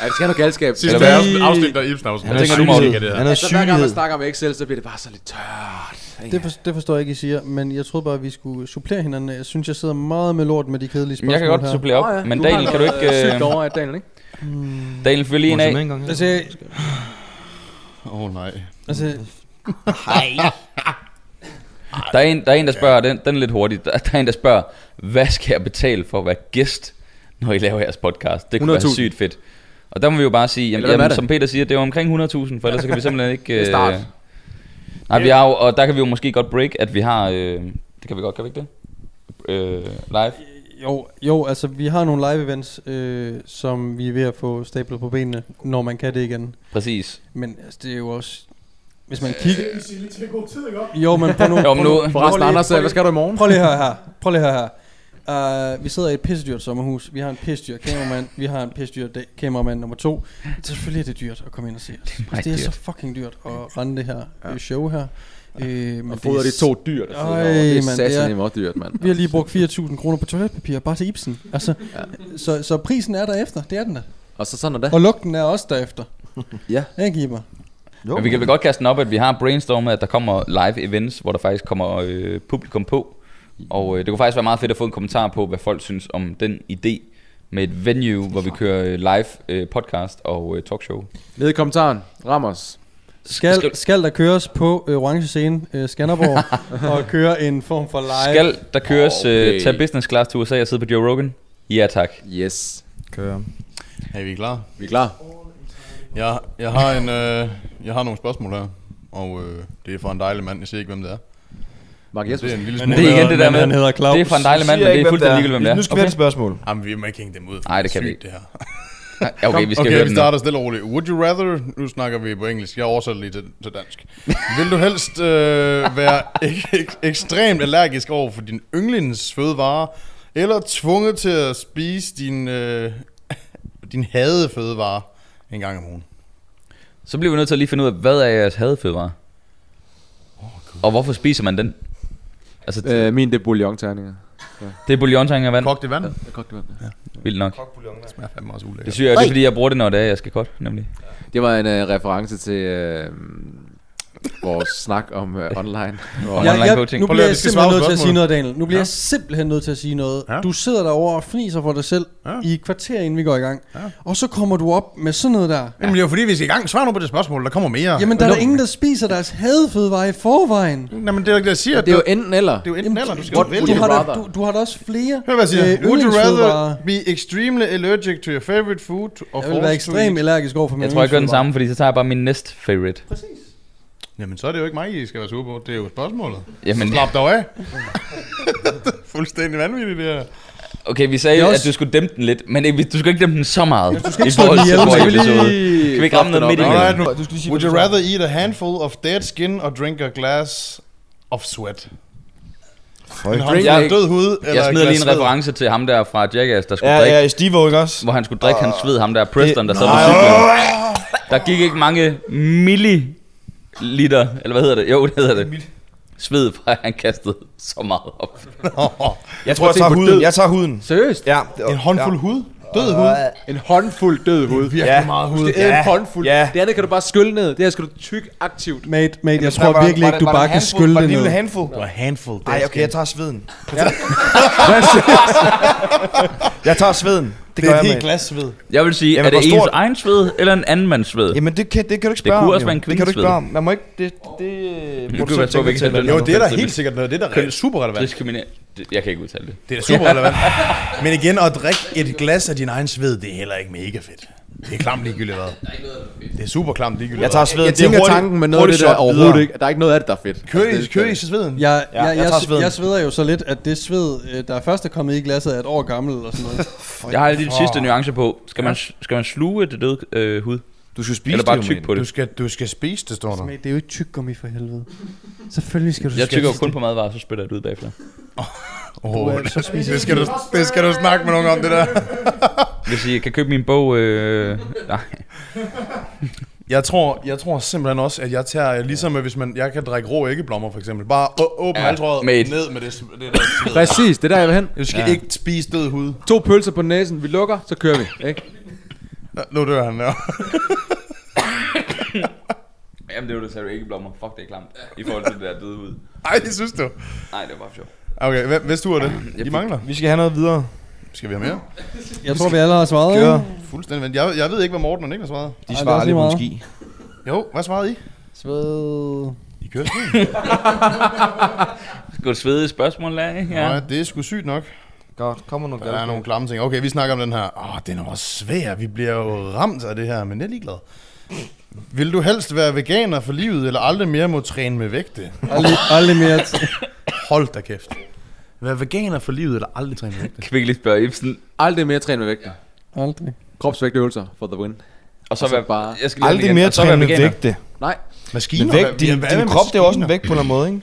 Ja, vi skal noget galskab. Sidste Eller hvad? afsnit, afsnit der er Ibsen afsnit. Han er tænker, du Morten. det her. Han er Altså, hver gang man snakker om Excel, så bliver det bare så lidt tørt. det, for, det forstår jeg ikke, I siger, men jeg troede bare, at vi skulle supplere hinanden. Jeg synes, jeg sidder meget med lort med de kedelige spørgsmål jeg kan godt her. supplere op, Åh, ja. men Du Daniel, kan du ikke... øh, Sygt over, at Daniel, ikke? Daniel, følg lige en Må jeg af. Altså, Åh oh, nej. altså, Der er en, der, er en der spørger, den, den er lidt hurtig, der, der er en, der spørger, hvad skal jeg betale for at være gæst, når I laver jeres podcast? Det kunne være 100.000. sygt fedt. Og der må vi jo bare sige, jamen, jamen som Peter siger, det er jo omkring 100.000, for ellers så kan vi simpelthen ikke... Start. Øh, nej, vi har jo, og der kan vi jo måske godt break, at vi har... Øh, det kan vi godt, kan vi ikke det? Øh, live. jo, jo, altså vi har nogle live events, øh, som vi er ved at få stablet på benene, når man kan det igen. Præcis. Men altså, det er jo også... Hvis man kigger... Ikke? Jo, men prøv nu... Jo, men nu- Forresten, Anders, hvad skal du i morgen? Prøv lige høre her. Prøv lige høre her. Uh, vi sidder i et pissedyrt sommerhus. Vi har en pissedyr kameramand. Vi har en pissedyr kameramand nummer to. Selvfølgelig er det dyrt at komme ind og se os. meget Altså, det er så fucking dyrt at rende det her ja. show her. Øh, men Og det fodrer er de to dyr, der herovre. Det er det satan er- meget dyrt, mand. Vi har lige brugt 4.000 kroner på toiletpapir, bare til Ibsen. Altså, Ja. så, så prisen er derefter, det er den der. Og så sådan er det. Og lugten er også derefter. Ja. Ikke, Iber? Jo. Men vi kan vel godt kaste den op, at vi har brainstormet, at der kommer live events, hvor der faktisk kommer øh, publikum på. Og øh, det kunne faktisk være meget fedt at få en kommentar på, hvad folk synes om den idé med et venue, hvor vi kører øh, live øh, podcast og øh, talkshow. Nede i kommentaren. Ram os. Skal, Skal- skal der køres på øh, Orange Scene, øh, Skanderborg, og køre en form for live? Skal der køres Okay. øh, tage business class til USA og sidde på Joe Rogan? Ja tak. Yes. Kører. Er vi klar? Vi er klar. Jeg, jeg, har en, øh, jeg har nogle spørgsmål her, og øh, det er fra en dejlig mand. Jeg siger ikke, hvem det er. Mark Det er Jespersen. en lille Men smule... Det er igen det der med, han hedder Claus. det er fra en dejlig mand, men det er fuldstændig ligegyldigt, hvem det er. Nu skal vi have et spørgsmål. Jamen, vi må ikke hænge dem ud. Nej, det kan vi ikke. Det her. Ja, Okay, vi skal okay, vi starter stille og roligt. Would you rather, nu snakker vi på engelsk, jeg oversætter lige til, til dansk. Vil du helst øh, være ek- ek- ekstremt allergisk over for din yndlingsfødevare, eller tvunget til at spise din, øh, din hadede fødevare en gang om ugen? Så bliver vi nødt til at lige finde ud af, hvad er jeres hadefødevare? Og hvorfor spiser man den? Altså, t- Øh, min det er bouillon-terninger. det er bouillonterning af vand. Kogt i vand? Jeg kogt det vand. Vildt nok. Det smager fandme også ulækkert. Det synes jeg, det er fordi, jeg bruger det, når det er, jeg skal godt, nemlig. Det var en uh, reference til uh, vores snak om uh, online. Hvor, Ja. Online jeg, coaching. nu bliver jeg simpelthen nødt til at sige noget, Daniel. Nu bliver Ja. jeg simpelthen nødt til at sige noget. Ja. Du sidder derovre og fniser for dig selv Ja. i et kvarter, inden vi går i gang. Ja. Og så kommer du op med sådan noget der. Jamen, det er jo fordi, vi skal i gang. Svar nu på det spørgsmål. Der kommer mere. Jamen, der er der ingen, der spiser deres hadefødevare i forvejen. Jamen, det er det, jeg siger. det er jo enten eller. det er jo enten eller. Du skal What, vælge. du, har da, du, du har da også flere Hør, hvad jeg siger. øh, Would you rather be extremely allergic to your favorite food or Jeg vil være ekstremt allergisk over for Jeg tror, jeg gør den samme, fordi så tager jeg bare min næst favorite. Jamen, så er det jo ikke mig, I skal være sure på. Det er jo spørgsmålet. Jamen, Slap dog af. Fuldstændig vanvittigt, det her. okay, vi sagde også- at du skulle dæmpe den lidt, men ikke, du skal ikke dæmpe den så meget du skal i ikke slå den ihjel, du skal. Kan vi ikke ramme noget midt imellem? Alright, nu. Du skal lige sige, Would you rather eat a handful of dead skin or drink a glass of sweat? En håndfuld Jeg- død hud, eller Jeg smider lige en reference til ham der fra Jackass, der skulle Ja, drikke, ja, Steve ikke også? hvor han skulle drikke hans sved, ham der Preston, der sad på cyklen. Der gik ikke mange milliliter, eller hvad hedder det? Jo, det hedder det. Sved, fra han kastede så meget op. Jeg tror, jeg tager huden. død. Jeg tager huden. Seriøst? Ja. En håndfuld hud? Død hud? En håndfuld død hud. Virkelig Ja. meget Du hud. skal æde Ja. en håndfuld. Ja. Det andet kan du bare skylle ned. Det her skal du tykke aktivt. Mate, mate, jeg Var- tror var- virkelig ikke, det- du var bare det kan handfuld? skylle Var det det en lille ned. handfuld? Det var handful. Ej, okay, jeg tager sveden. Hvad Jeg tager sveden. Det Det er et jeg helt med. glas sved. Jeg vil sige, Jamen, er det ens stort- egen sved, eller en anden mands sved? Jamen, det kan, det kan du ikke spørge kunne om, også jo. være en Det kan du kvindes ikke spørge om. Man må ikke... Det, det, må du være selv så tænke vigtigt, til. Jo, det er da helt sikkert noget. Det er da super relevant. Diskriminere. Det- Jeg kan ikke udtale det. Det er da super relevant. Men igen, at drikke et glas af din egen sved, det er heller ikke mega fedt. Det er klamt ligegyldigt hvad. Det er super klamt ligegyldigt Jeg tager sveden. Jeg Det er tænker hurtigt- tanken med noget af det der overhovedet videre. ikke. Der er ikke noget af det, der er fedt. Kører I, Altså, kører I så sveden? Jeg, Ja, jeg, jeg tager jeg, sveden. jeg sveder jo så lidt, at det sved, øh, der først er kommet i glasset, er et år gammel eller sådan noget. Jeg har lige den sidste nuance på. Skal man, skal man sluge det døde øh, hud? Du skal spise Eller bare det, mate. på Du det? skal, du skal spise det, står der. Det er jo ikke tyggegummi for helvede. Selvfølgelig skal du Jeg tykker jo kun på madvarer, så spytter jeg det ud bagefter. Oh, så spiser det, skal du, det skal du snakke med nogen om, det der. Hvis I kan købe min bog... Øh, nej. Jeg tror, jeg tror simpelthen også, at jeg tager, ligesom hvis man, jeg kan drikke rå æggeblommer for eksempel. Bare åbne Ja, ja, halvtrøjet mate. ned med det, det der. Præcis, det er der, jeg vil hen. Du skal Ja. ja. ikke spise død hud. To pølser på næsen, vi lukker, så kører vi. Ikke? Ja, Nu dør han der. Jamen det var det, sagde du ikke blommer. Fuck, det er klamt. I forhold til det der døde hud. Ej, det synes du. Nej, det var bare sjovt. Okay, hvis du er det? Jeg I mangler. Vi skal have noget videre. Skal vi have mere? Jeg tror, vi alle har svaret. Kør. ikke? Fuldstændig. Men jeg, jeg ved ikke, hvad Morten og Niklas svarede. De er svarer lige ski. Jo, hvad svarede I? Sved. I kører sved. Skal du svede spørgsmål af, ikke? Ja. Nej, det er sgu sygt nok. Godt, kommer nu Der er nogle klamme ting. Okay, vi snakker om den her. Åh, den er også svær. Vi bliver jo ramt af det her, men jeg er ligeglad. Vil du helst være veganer for livet, eller aldrig mere må træne med vægte? Aldrig, aldrig mere. t- Hold da kæft. Være veganer for livet, eller aldrig træne med vægte? Kan vi ikke lige spørge Ibsen? Aldrig mere træne med vægt. Aldrig. Kropsvægtøvelser for the win. Og så, Og så være bare- Jeg skal lige Aldrig mere træne med vægte. Nej. Maskiner? Men vægt, din, din med krop, det er også en vægt på en eller anden måde, ikke?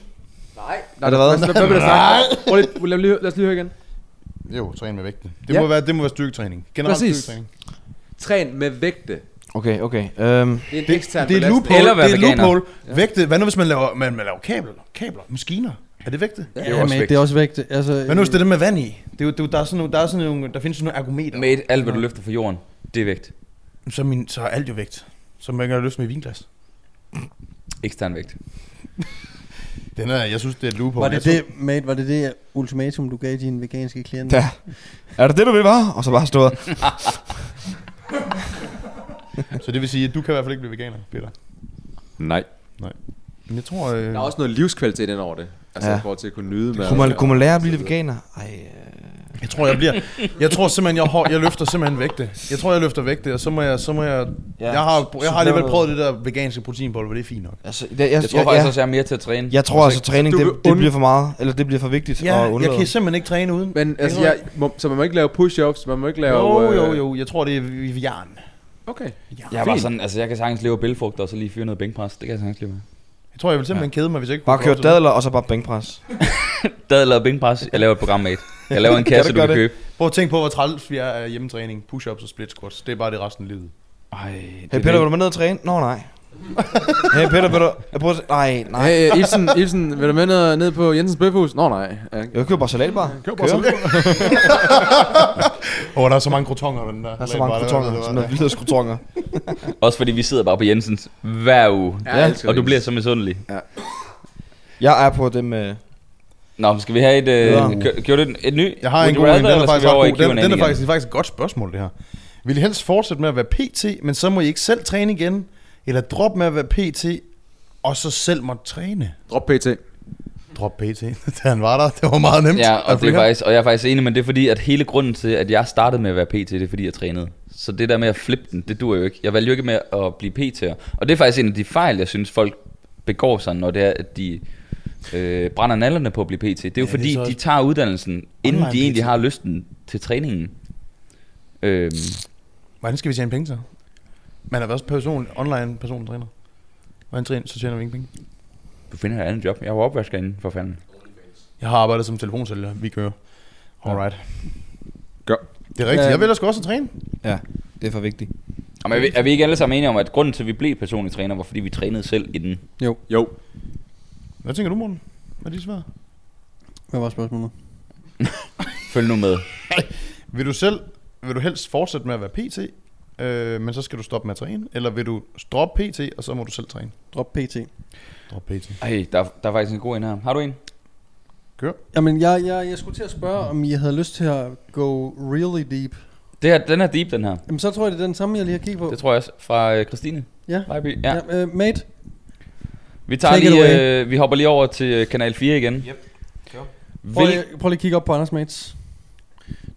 Nej. Er det hvad? Hvad, hvad vil lige, lad, os lige høre igen. Jo, træne med vægte. Det, Ja. må være, det må være styrketræning. Generelt Præcis. styrketræning. Træn med vægte. Okay, okay. Øhm, Det er en ekstern Det er et belastning. loophole. Eller være det er et loophole. Vægte. Hvad nu, hvis man laver, man, man laver kabler? Kabler? Maskiner? Er det vægte? er jo Ja, også vægt. det er også vægt. Altså, Hvad nu, hvis det er det med vand i? Det er, jo- det er, der, er sådan nogle, der, er sådan nogle, der findes sådan nogle ergometer. Mate, alt hvad du løfter fra jorden, det er vægt. Så, er min, så er alt jo vægt. Så man kan løfte med vinglas. Ekstern vægt. Den er, jeg synes, det er et loophole. Var det det, mate, var det det ultimatum, du gav dine veganske klienter? ja. Er det det, du vil være? Og så bare stået. Så det vil sige, at du kan i hvert fald ikke blive veganer, Peter. Nej. Men jeg tror... Øh, Der er også noget livskvalitet ind over det. Altså Ja. ja. i forhold til at kunne nyde med. Kunne man, kunne man lære at blive lidt veganer? Ej, øh. jeg tror, jeg bliver... Jeg tror simpelthen, jeg, hår- jeg løfter simpelthen vægte. Jeg tror, jeg løfter vægte, og så må jeg... Så må jeg, Ja. jeg, har, jeg har alligevel prøvet det der veganske proteinpulver, det er fint nok. Altså, det, jeg, Jeg tror jeg, faktisk jeg, også, jeg er mere til at træne. jeg tror altså, træning, Du det, det bliver for meget. Eller det bliver for vigtigt Ja, at jeg kan simpelthen ikke træne uden. Men altså, jeg, må, så man må ikke lave push-ups, man må ikke lave... Jo, jo, øh, jo. Jeg tror, det er jern. Okay. Jeg er bare sådan, altså jeg kan sagtens leve af bælfrugter, og så lige fyre noget bænkpres. Det kan jeg sagtens leve med. Jeg tror, jeg vil simpelthen kede mig, hvis jeg ikke... Bare køre dadler, og så bare bænkpres. Dadler og bænkpres. Jeg laver et program, mate. Jeg laver en kasse, du du kan det? købe. Prøv at tænke på, hvor træls vi er af hjemmetræning, push-ups og split squats. Det er bare det resten af livet. Ej, Hey Peter, vil du med ned og træne? Nå, nej. hey Peter, vil du... Jeg prøver at... Nej, nej. Nej, Ibsen, Ibsen, vil du med ned, ned på Jensens Bøfhus? Nå nej. Ja. Jeg køber bare salatbar. Kør bare sådan. Åh, der er så mange krotonger den der. Der er så mange krotonger. Sådan noget vilde krotonger. Også fordi vi sidder bare på Jensens hver uge. Jeg elsker Og du bliver så misundelig. Jeg er på dem med... Nå, skal vi have et... Øh, Videre. du et, et ny? Jeg har en Would god en. Den er faktisk skal vi over ret i god. Den, Q&A den er igen? faktisk, det er faktisk et godt spørgsmål, det her. Vil I helst fortsætte med at være PT, men så må I ikke selv træne igen? Eller drop med at være PT, og så selv måtte træne? Drop PT. Drop PT. Da han var der, det var meget nemt. Ja, og, det er faktisk, og jeg er faktisk enig, men det er fordi, at hele grunden til, at jeg startede med at være PT, det er fordi, jeg trænede. Så det der med at flippe den, det duer jo ikke. Jeg valgte jo ikke med at blive PT'er. Og det er faktisk en af de fejl, jeg synes, folk begår sig, når det er, at de øh, brænder nallerne på at blive PT. Det er jo Ja, er fordi, så de tager uddannelsen, inden de egentlig PT. har lysten til træningen. Øhm, Hvordan skal vi tjene penge så? Man er også person, online person træner. Hvordan træner, så tjener vi ingen penge. du finder et andet job. Jeg var opvaskerinde, for fanden. Jeg har arbejdet som telefonsælger. Vi kører. Alright. Gør. Det er rigtigt. Ja. Jeg vil også også træne. Ja, det er for vigtigt. Jamen, er, vi, er vi ikke alle sammen enige om, at grunden til, at vi blev personlig træner, var fordi vi trænede selv inden? Jo. Hvad tænker du, Morten? Hvad er dit svar? Hvad var spørgsmålet? Følg nu med. Vil du selv, vil du helst fortsætte med at være PT, øh, men så skal du stoppe med at træne? Eller vil du droppe PT, og så må du selv træne? Drop PT. Drop PT. Ej, der, der er faktisk en god en her. Har du en? Kør. Jamen, jeg, jeg, jeg skulle til at spørge, om I havde lyst til at go really deep. Det her, den er deep, den her. Jamen, så tror jeg, det er den samme, jeg lige har kigget på. Det tror jeg også. Fra øh, Christine Ja. Vejby. Ja. Ja, uh, mate. Vi tager Take it lige, øh, vi hopper lige over til øh, kanal 4 igen. Yep. Prøv, Vil, lige, prøv lige at kigge op på Anders Mates.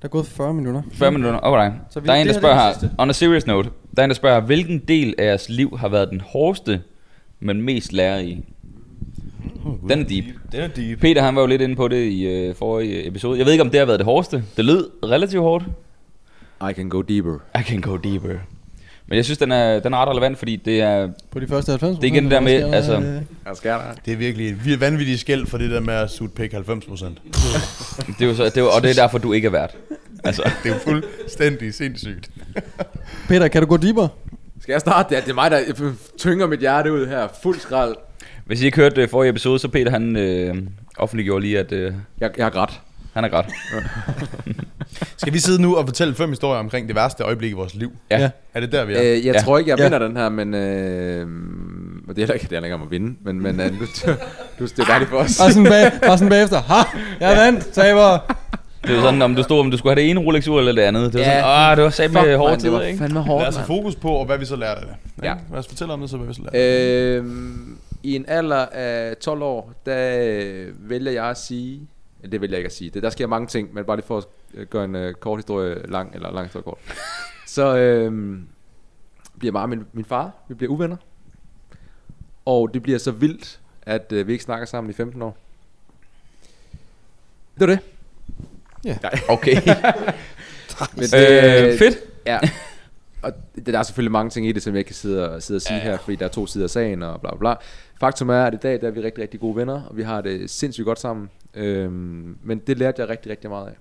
Der er gået 40 minutter. 40 minutter. Okay. Så vi- Der er en, der er spørger her. On a serious note. Der er en, der spørger, hvilken del af jeres liv har været den hårdeste, men mest lærerige? Den er deep. Den er deep. Peter han var jo lidt inde på det i øh, forrige episode. Jeg ved ikke, om det har været det hårdeste. Det lød relativt hårdt. I can go deeper. I can go deeper. Men jeg synes, den er, den er ret relevant, fordi det er... På de første 90 Det er igen det der med, altså- der. Det er virkelig et vanvittigt skæld for det der med at sutte pæk 90 procent. Det er jo så, det er, og det er derfor, du ikke er vært. Altså, Det er jo fuldstændig sindssygt. Peter, kan du gå deeper? Skal jeg starte? Ja, det er mig, der tynger mit hjerte ud her. Fuld skrald. hvis I ikke hørte øh, forrige episode, så Peter han øh, offentliggjorde lige, at øh, Jeg, jeg har grædt. han er grædt. Skal vi sidde nu og fortælle fem historier omkring det værste øjeblik i vores liv? Ja. Ja. Er det der, vi er? Øh, jeg Ja. ja. tror ikke, jeg Ja. vinder den her, men... Øh, og det er heller ikke, det er ikke om at vinde, men, men øh, du, du, du, det er dejligt for os. Bare sådan, bag, bare sådan bagefter. Ha! Jeg vandt, taber. Det er jo sådan, om du stod, om du skulle have det ene Rolex ur eller det andet. Det var Ja. sådan, åh, det var sat med Fuck, hårde man, det var tider, ikke? fandme Lad hårdt, os have fokus på, og hvad vi så lærte af det. Ja. Ikke? Lad os fortælle om det, så hvad vi så lærte. Øh. Øhm, I en alder af 12 år, der øh, vælger jeg at sige... ja, Det vælger jeg ikke at sige. Det, der sker mange ting, men bare lige for at øh, gøre en øh, kort historie lang, eller lang historie kort. Så øh, bliver mig og min, min far, vi bliver uvenner. Og det bliver så vildt, at øh, vi ikke snakker sammen i 15 år. Det var det. Okay. Men øh, fedt. Ja. Og det, der er selvfølgelig mange ting i det, som jeg ikke kan sidde og, sidde og sige ja, ja. her, fordi der er to sider af sagen og bla bla bla. Faktum er, at i dag der er vi rigtig, rigtig gode venner, og vi har det sindssygt godt sammen. Øhm, men det lærte jeg rigtig, rigtig meget af.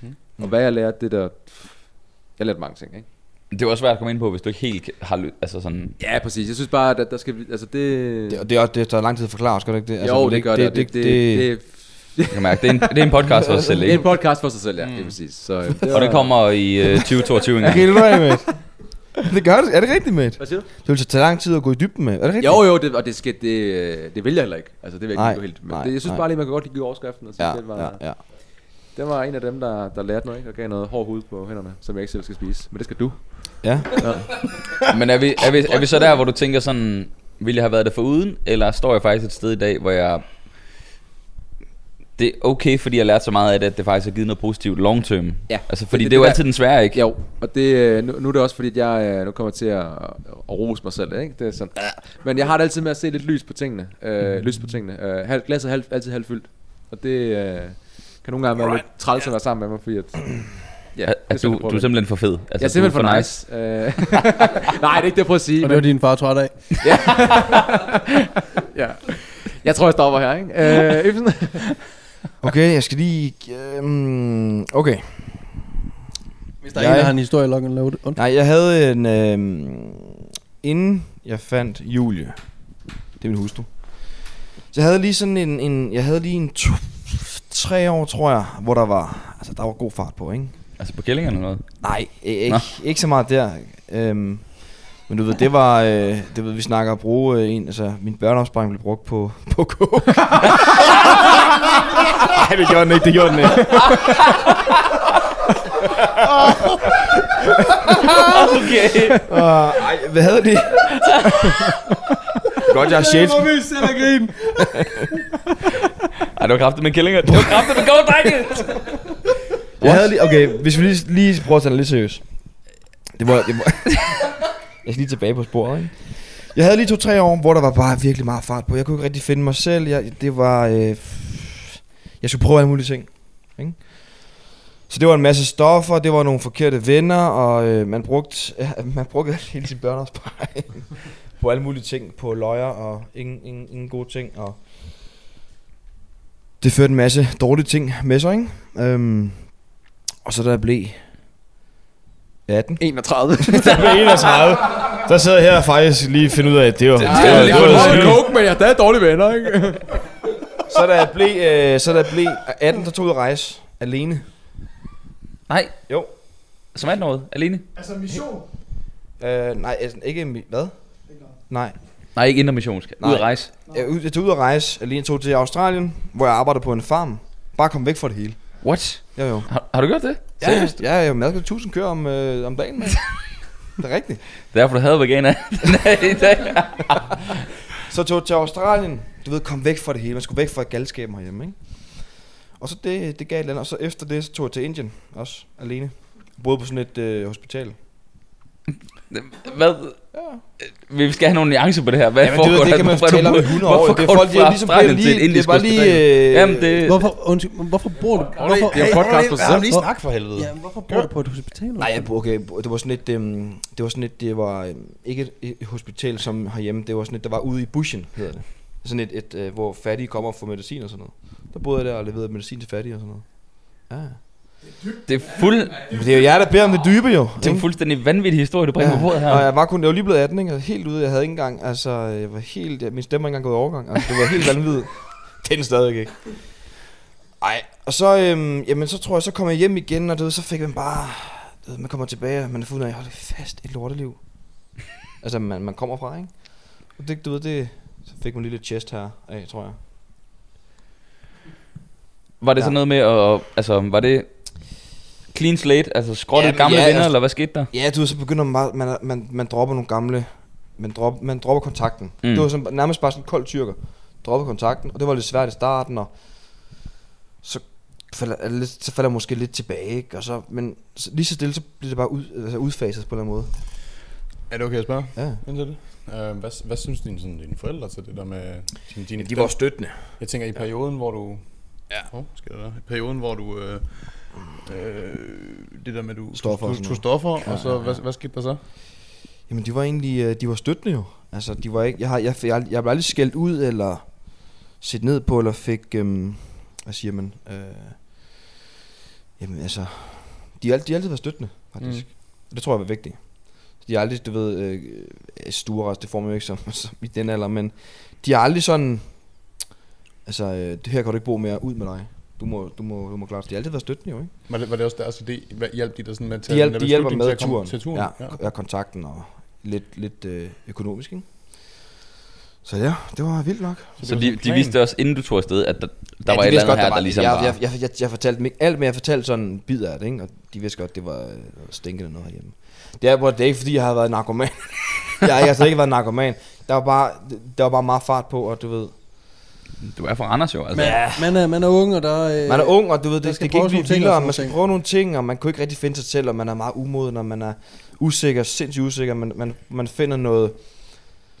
Hmm. Og hvad jeg lærte, det der... Jeg lærte mange ting, ikke? Det er også svært at komme ind på, hvis du ikke helt har ly- altså sådan... Ja, præcis. Jeg synes bare, at der, der skal vi... Altså det... Det, og det, er, også- det tager lang tid at forklare, skal det ikke det? Altså, jo, det, gør det. Det, det, det, det, Jeg kan mærke, det er en, det er en podcast for sig selv, det er en ikke? podcast for sig selv, ja. Det er præcis. Så, øh, det Og det kommer i øh, 2022 engang. Helt right, mate. Det gør det. Er det rigtigt, mate? Hvad siger du? Det vil så tage lang tid at gå i dybden med. Er det rigtigt? Jo, jo, det, og det, skal, det, det vil jeg heller ikke. Altså, det vil jeg Nej, ikke gå helt. Men nej, det, jeg synes nej. bare lige, man kan godt lide overskriften. Og sige, Ja, det var, ja, ja. Det var en af dem, der, der lærte noget, ikke? Og gav noget hård hud på hænderne, som jeg ikke selv skal spise. Men det skal du. Ja. Men er vi, er, vi, er vi så der, hvor du tænker sådan, ville jeg have været det for uden, eller står jeg faktisk et sted i dag, hvor jeg... Det er okay, fordi jeg lærte så meget af det, at det faktisk har givet noget positivt long term. Ja. Altså, fordi det, Det- det, er jo altid den svære, ikke? Jo, og det, øh, nu, nu er det også fordi, at jeg øh, nu kommer til at, at rose mig selv, ikke? Det er sådan, "Ah." men jeg har det altid med at se lidt lys på tingene. Øh, lys på tingene. Øh, halv, glasset er halv, altid halvfyldt. Og det øh, kan nogle gange være lidt træls at være sammen med mig, fordi at, ja, At, du, du er simpelthen for fed. Altså, jeg er simpelthen for nice. Øh, Nej, det er ikke det, jeg prøver at sige. Og det var Men, din far træt af. ja. Jeg tror, jeg stopper her, ikke? Øh? Okay, jeg skal lige... Øhm, okay. Hvis der er Jeg- en, der har en historie, log and load. Und. Nej, jeg havde en... Øhm, inden jeg fandt Julie, det er min hustru, så jeg havde lige sådan en... en jeg havde lige en to, tre år, tror jeg, hvor der var... Altså, der var god fart på, ikke? Altså på kællinger eller noget? Nej, i- ikke, ikke så meget der. Øhm, men du ved, det var, øh, det ved, vi snakker at bruge øh, en, altså min børneopsparing blev brugt på, på coke. Nej, det gjorde den ikke, det gjorde den ikke. Okay. Uh, ej, hvad havde de? Godt, jeg har shades. vi selv at grine. Ej, det var kraftigt med kællinger. Det var kraftigt med go, drenge! Jeg havde lige, okay, hvis vi lige, lige prøver at tage det lidt seriøst. Det var, det var jeg skal lige tilbage på sporet, ikke? Jeg havde lige to-tre år, hvor der var bare virkelig meget fart på. Jeg kunne ikke rigtig finde mig selv. Jeg, det var... Øh, jeg skulle prøve alle mulige ting. Ikke? Så det var en masse stoffer, det var nogle forkerte venner, og øh, man brugte, ja, man brugte hele sin børneopsparing på alle mulige ting, på løjer og ingen, ingen, ingen gode ting. Og Det førte en masse dårlige ting med sig, ikke? Øhm, og så da jeg blev 18, 31. der blev 31, der sidder jeg her og faktisk lige finde ud af, at det var... Det, Jeg har lige fået noget coke, men jeg er stadig dårlige venner, ikke? Så da jeg blev, øh, så da jeg blev 18, der tog jeg ud at rejse alene. Nej. Jo. Som er noget. Alene? Altså mission. Øh, nej, altså, ikke... mi- Hvad? Nej. Nej, ikke intermissionsk. Ud Nej. at rejse. Jeg, ud- jeg tog ud at rejse alene, tog til Australien, hvor jeg arbejdede på en farm. Bare kom væk fra det hele. What? Jo, jo. Har, har du gjort det? Ja, Seriøst? ja, jeg har 1000 kører om, øh, om dagen, mand. det er rigtigt. Derfor du havde veganer den dag i dag. Så tog jeg til Australien. Du ved, kom væk fra det hele. Man skulle væk fra galskaben herhjemme, ikke? Og så det, det gav et eller andet. Og så efter det, så tog jeg til Indien også, alene. Boede på sådan et øh, hospital. Hvad? Vi skal have nogle nuancer på det her. Hvad Jamen, det, foregår det der? kan man Hvorfor fortælle om du- i 100 år. Hvorfor Det er går folk, du de er fra ligesom Australien lige, til et det er indisk bare lige... Øh, Jamen, det... Hvorfor, undskyld, hvorfor bor du... Hvorfor, Det er jo podcast på sig selv. lige snak for helvede. Ja, hvorfor bor du på et hospital? Nej, jeg, okay, det var sådan et, øhm, det var sådan et, det var øhm, ikke et, hospital som herhjemme, det var sådan et, der var ude i bushen, hedder det. Sådan et, et øh, hvor fattige kommer og får medicin og sådan noget. Der boede jeg der og leverede medicin til fattige og sådan noget. Ja. Det er, fuld, det er jo jer, der beder om det dybe jo. det er en fuldstændig vanvittig historie, du bringer på bordet her. Og jeg var kun, jeg var lige blevet 18, ikke? Jeg helt ude, jeg havde ikke engang, altså, jeg var helt, jeg, min stemme var ikke engang gået overgang. Altså, det var helt vanvittigt. den stadig ikke. Ej, og så, øhm, jamen, så tror jeg, så kom jeg hjem igen, og du ved, så fik man bare, du ved, man kommer tilbage, og man er fundet af, hold fast, et lorteliv. altså, man, man kommer fra, ikke? Og det, du ved, det, så fik man lige lidt chest her af, tror jeg. Var det Ja. sådan noget med at, altså, var det clean slate, altså skrottet Ja, gamle ja, venner, altså- eller hvad skete der? Ja, du ved, så begynder man man, man, man dropper nogle gamle, man, drop, man dropper kontakten. Mm. Det var sådan, nærmest bare sådan en kold tyrker. Droppede kontakten, og det var lidt svært i starten, og så falder, er lidt, så falder jeg måske lidt tilbage, ikke? Og så, men så, lige så stille, så bliver det bare ud, altså udfaset på en eller anden måde. Er det okay at spørge? Ja. Indtil det? Uh, hvad, hvad synes dine, sådan, dine forældre til det der med dine, dine De var støttende. Jeg tænker i perioden, hvor du... Ja. Oh, skal der? I perioden, hvor du... Øh, øh, det der med, du Stoffer du, noget. stoffer, og så, hvad, hvad skete der så? Jamen, de var egentlig, øh, de var støttende jo. Altså, de var ikke, jeg har, jeg, jeg, jeg blev aldrig skældt ud, eller set ned på, eller fik, øhm, hvad siger man, øh, jamen altså, de har, de altid været støttende, faktisk. Mm. Det tror jeg var vigtigt. De har aldrig, du ved, øh, stuerest, det får man jo ikke som, som i den alder, men de har aldrig sådan, altså, øh, det her kan du ikke bo mere ud med dig. Du må, du må, du må klare det. De har altid været støttende jo, ikke? Var det, var det også deres idé? Hvad hjalp de dig sådan med til De, hjælp, de der hjælper med til turen. Til turen? Ja, ja. kontakten og lidt, lidt øh, økonomisk, ikke? Så ja, det var vildt nok. Så det var de, de vidste også, inden du tog afsted, at der, der Ja, var et eller andet godt, her, var- der ligesom jeg, var... jeg, jeg, jeg, jeg fortalte dem ikke alt, men jeg fortalte sådan en bid af det, ikke? Og de vidste godt, det var øh, stinkende noget herhjemme. Det er, hvor det er ikke, fordi jeg har været narkoman. jeg, jeg har slet ikke været narkoman. Der var, bare, der var bare meget fart på, og du ved... Du er fra Randers jo, altså. Man, man, er, man er ung, og der øh, Man er ung, og du ved, det, skal det prøves blive nogle ting og vildere. Man skal nogle prøve nogle ting, og man kunne ikke rigtig finde sig selv, og man er meget umoden, og man er usikker, sindssygt usikker. Man, man, man finder noget...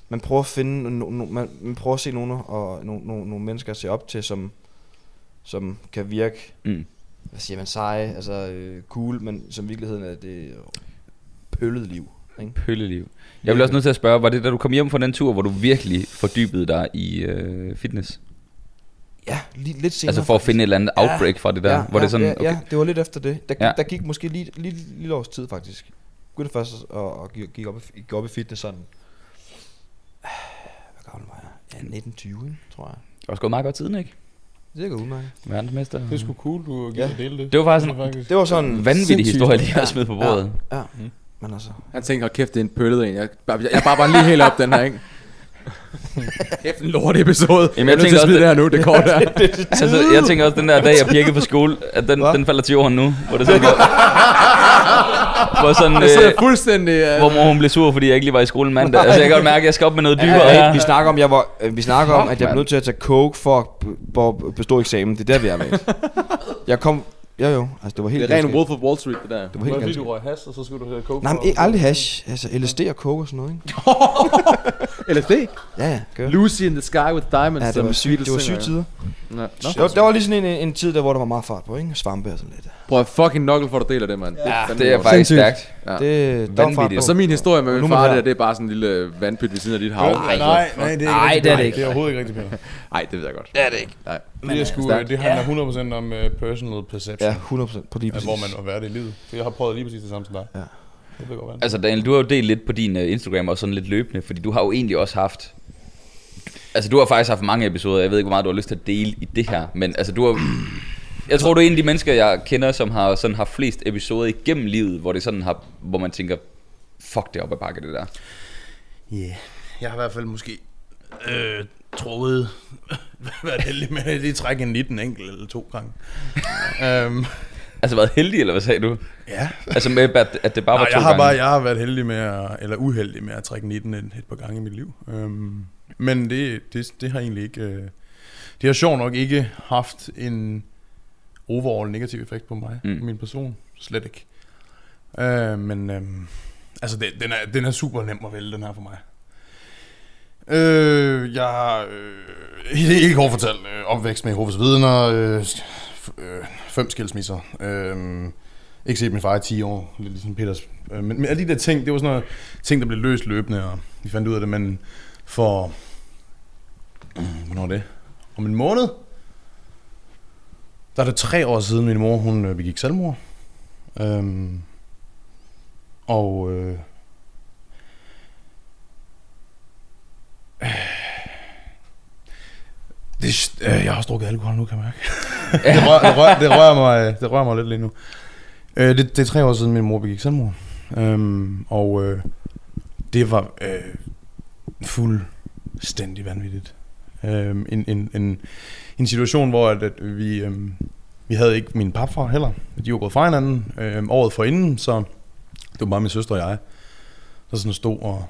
Man prøver at finde... No, no, man, man prøver at se nogle, og, nogle, nogle, nogle mennesker at se op til, som, som kan virke Mm. hvad siger man, seje, altså øh, cool, men som i virkeligheden er det pøllet liv. Ikke? Pølleliv. Jeg bliver også nødt til at spørge, var det da du kom hjem fra den tur, hvor du virkelig fordybede dig i øh, fitness? Ja, lige, lidt senere. Altså for at finde et eller andet Ja. outbreak fra det der, ja, hvor ja, det sådan, ja, okay, ja, det var lidt efter det. Der, Ja. ja. der gik måske lige, lige, lige, års tid faktisk. Begyndte først at, at, gik- op, i, gik op i fitness sådan. Hvad gammel var jeg? Ja, 1920, ikke, tror jeg. det var sgu meget godt tiden, ikke? Det er godt udmærket. Verdensmester. Det er sgu cool, du giver Ja. ja. dele det. Det var faktisk Det faktisk. Det var sådan... en vanvittig historie, lige har Ja, smidt på bordet. Ja, men altså... Han tænkte, hold kæft, det er en pøllet en. Jeg, jeg, jeg bare bare lige helt op den her, ikke? kæft, en lort episode. Jamen, jeg, jeg er tænker også, det her nu, det kort der. Altså, jeg tænker også, den der dag, jeg pjekkede på skole, at den, Hva? den falder til jorden nu. Hvor det sådan går... hvor sådan, Jeg sidder øh, fuldstændig... Uh, hvor mor hun blev sur, fordi jeg ikke lige var i skolen mandag. Altså, jeg kan godt mærke, at jeg skal op med noget dybere Ja, her. vi snakker om, jeg var, øh, vi snakker om, at jeg blev nødt til at tage coke for at, b- for at bestå eksamen. Det er der, vi er med. jeg kom... Jo, jo. Altså, det var helt det er ren Wolf of Wall Street, det der. Det var helt Fordi ganske... du røg hash, og så skulle du have coke Nej, men ikke aldrig hash. Altså, LSD og coke og sådan noget, ikke? LSD? Ja, ja, gør. Lucy in the Sky with Diamonds. Ja, det var Beatles det var syge tider. Ja. Nå. Der, var- der var lige sådan en, en tid, der hvor der var meget fart på, ikke? Svampe og sådan lidt. Prøv at fucking knuckle for, at du deler det, mand. Ja, fandme det er faktisk stærkt. Ja. Det, der fart Vanvittigt. Og så min historie med min er far, her. det, det er bare sådan en lille vandpyt ved siden af dit hav. Øh, nej, nej, det er ikke Nej, det er det ikke. Det er overhovedet ikke rigtigt, Peter. Nej, det ved jeg godt. Det er det ikke. Nej. Det, er sgu, stærkt. det handler 100% om uh, personal perception. Ja, 100% på lige præcis. hvor man må være det i livet. For jeg har prøvet lige præcis det samme som dig. Ja. Det ved godt være. Altså Daniel, du har jo delt lidt på din uh, Instagram og sådan lidt løbende, fordi du har jo egentlig også haft... Altså du har faktisk haft mange episoder, jeg ved ikke, hvor meget du har lyst til at dele i det her, men altså du har... Jeg tror, du er en af de mennesker, jeg kender, som har sådan haft flest episoder igennem livet, hvor det sådan har, hvor man tænker, fuck det op ad bakke, det der. Ja, yeah. jeg har i hvert fald måske øh, troet, været heldig med at lige trække en 19 enkelt eller to gange. um, Altså været heldig, eller hvad sagde du? ja, Altså med, at, at det bare Nej, var to jeg har gange? bare jeg har været heldig med at, eller uheldig med at trække 19 et, et par gange i mit liv. Um, men det, det, det har egentlig ikke, øh, det har sjovt nok ikke haft en overall negativ effekt på mig, Mm. på min person, slet ikke. Uh, men um, altså det, den, er, den er super nem at vælge, den her for mig. Øh, jeg har øh, helt, helt kort fortalt øh, opvækst med Jehovas vidner, øh, øh, fem skilsmisser, øh, ikke set min far i 10 år, lidt ligesom Peters. Øh, men, men alle de der ting, det var sådan noget ting, der blev løst løbende, og vi fandt ud af det, men for, øh, hvornår det? Om en måned, der er det tre år siden, min mor, hun øh, begik selvmord. Øhm, og øh, det, øh, jeg har også drukket alkohol nu, kan jeg mærke. det, rører, det, rører, det, rører mig, det rører mig lidt lige nu. Øh, det, det er tre år siden, min mor begik selvmord. Øhm, og øh, det var øh, fuldstændig vanvittigt. Øhm, en, en, en, en situation, hvor at, at vi, øhm, vi havde ikke min papfar heller. De var gået fra hinanden øhm, året forinden, så det var bare min søster og jeg, der sådan stod og,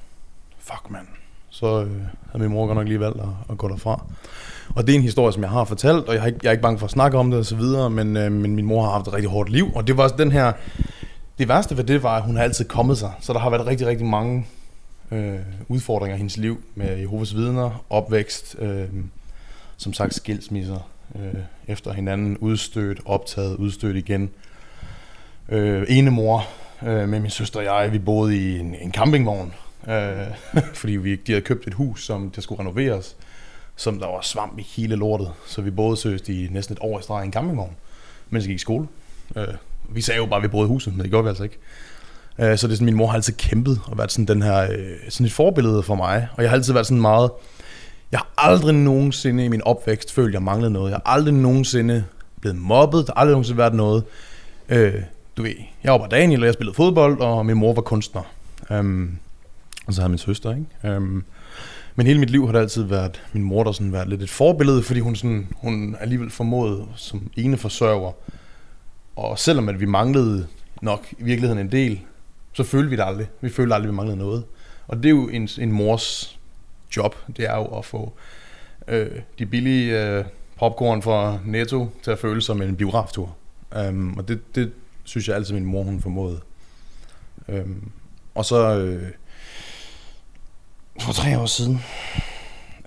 fuck mand, så øh, havde min mor godt nok lige valgt at, at gå derfra. Og det er en historie, som jeg har fortalt, og jeg er ikke, jeg er ikke bange for at snakke om det og så videre, men, øh, men min mor har haft et rigtig hårdt liv, og det var den her, det værste ved det var, at hun har altid kommet sig, så der har været rigtig, rigtig mange øh, udfordringer i hendes liv med Jehovas vidner, opvækst, øh, som sagt skilsmisser øh, efter hinanden, udstødt, optaget, udstødt igen. Øh, ene mor øh, med min søster og jeg, vi boede i en, en campingvogn, øh, fordi vi, de havde købt et hus, som der skulle renoveres, som der var svamp i hele lortet, så vi boede seriøst i næsten et år i streg i en campingvogn, mens jeg gik i skole. Øh, vi sagde jo bare, at vi boede i huset, men det gjorde vi altså ikke. Øh, så det er sådan, min mor har altid kæmpet og været sådan, den her, øh, sådan et forbillede for mig. Og jeg har altid været sådan meget... Jeg har aldrig nogensinde i min opvækst følt, at jeg manglede noget. Jeg har aldrig nogensinde blevet mobbet. Der har aldrig nogensinde været noget. Øh, du ved, jeg var bare Daniel, og jeg spillede fodbold, og min mor var kunstner. Um, og så havde min søster, ikke? Um, men hele mit liv har det altid været min mor, der sådan været lidt et forbillede, fordi hun, sådan, hun alligevel formåede som ene forsørger. Og selvom at vi manglede nok i virkeligheden en del, så følte vi det aldrig. Vi følte aldrig, at vi manglede noget. Og det er jo en, en mors job. Det er jo at få øh, de billige øh, popcorn fra Netto til at føle som en biograftur. Um, og det, det synes jeg altid, min mor hun formåede. Um, og så øh, for tre år siden,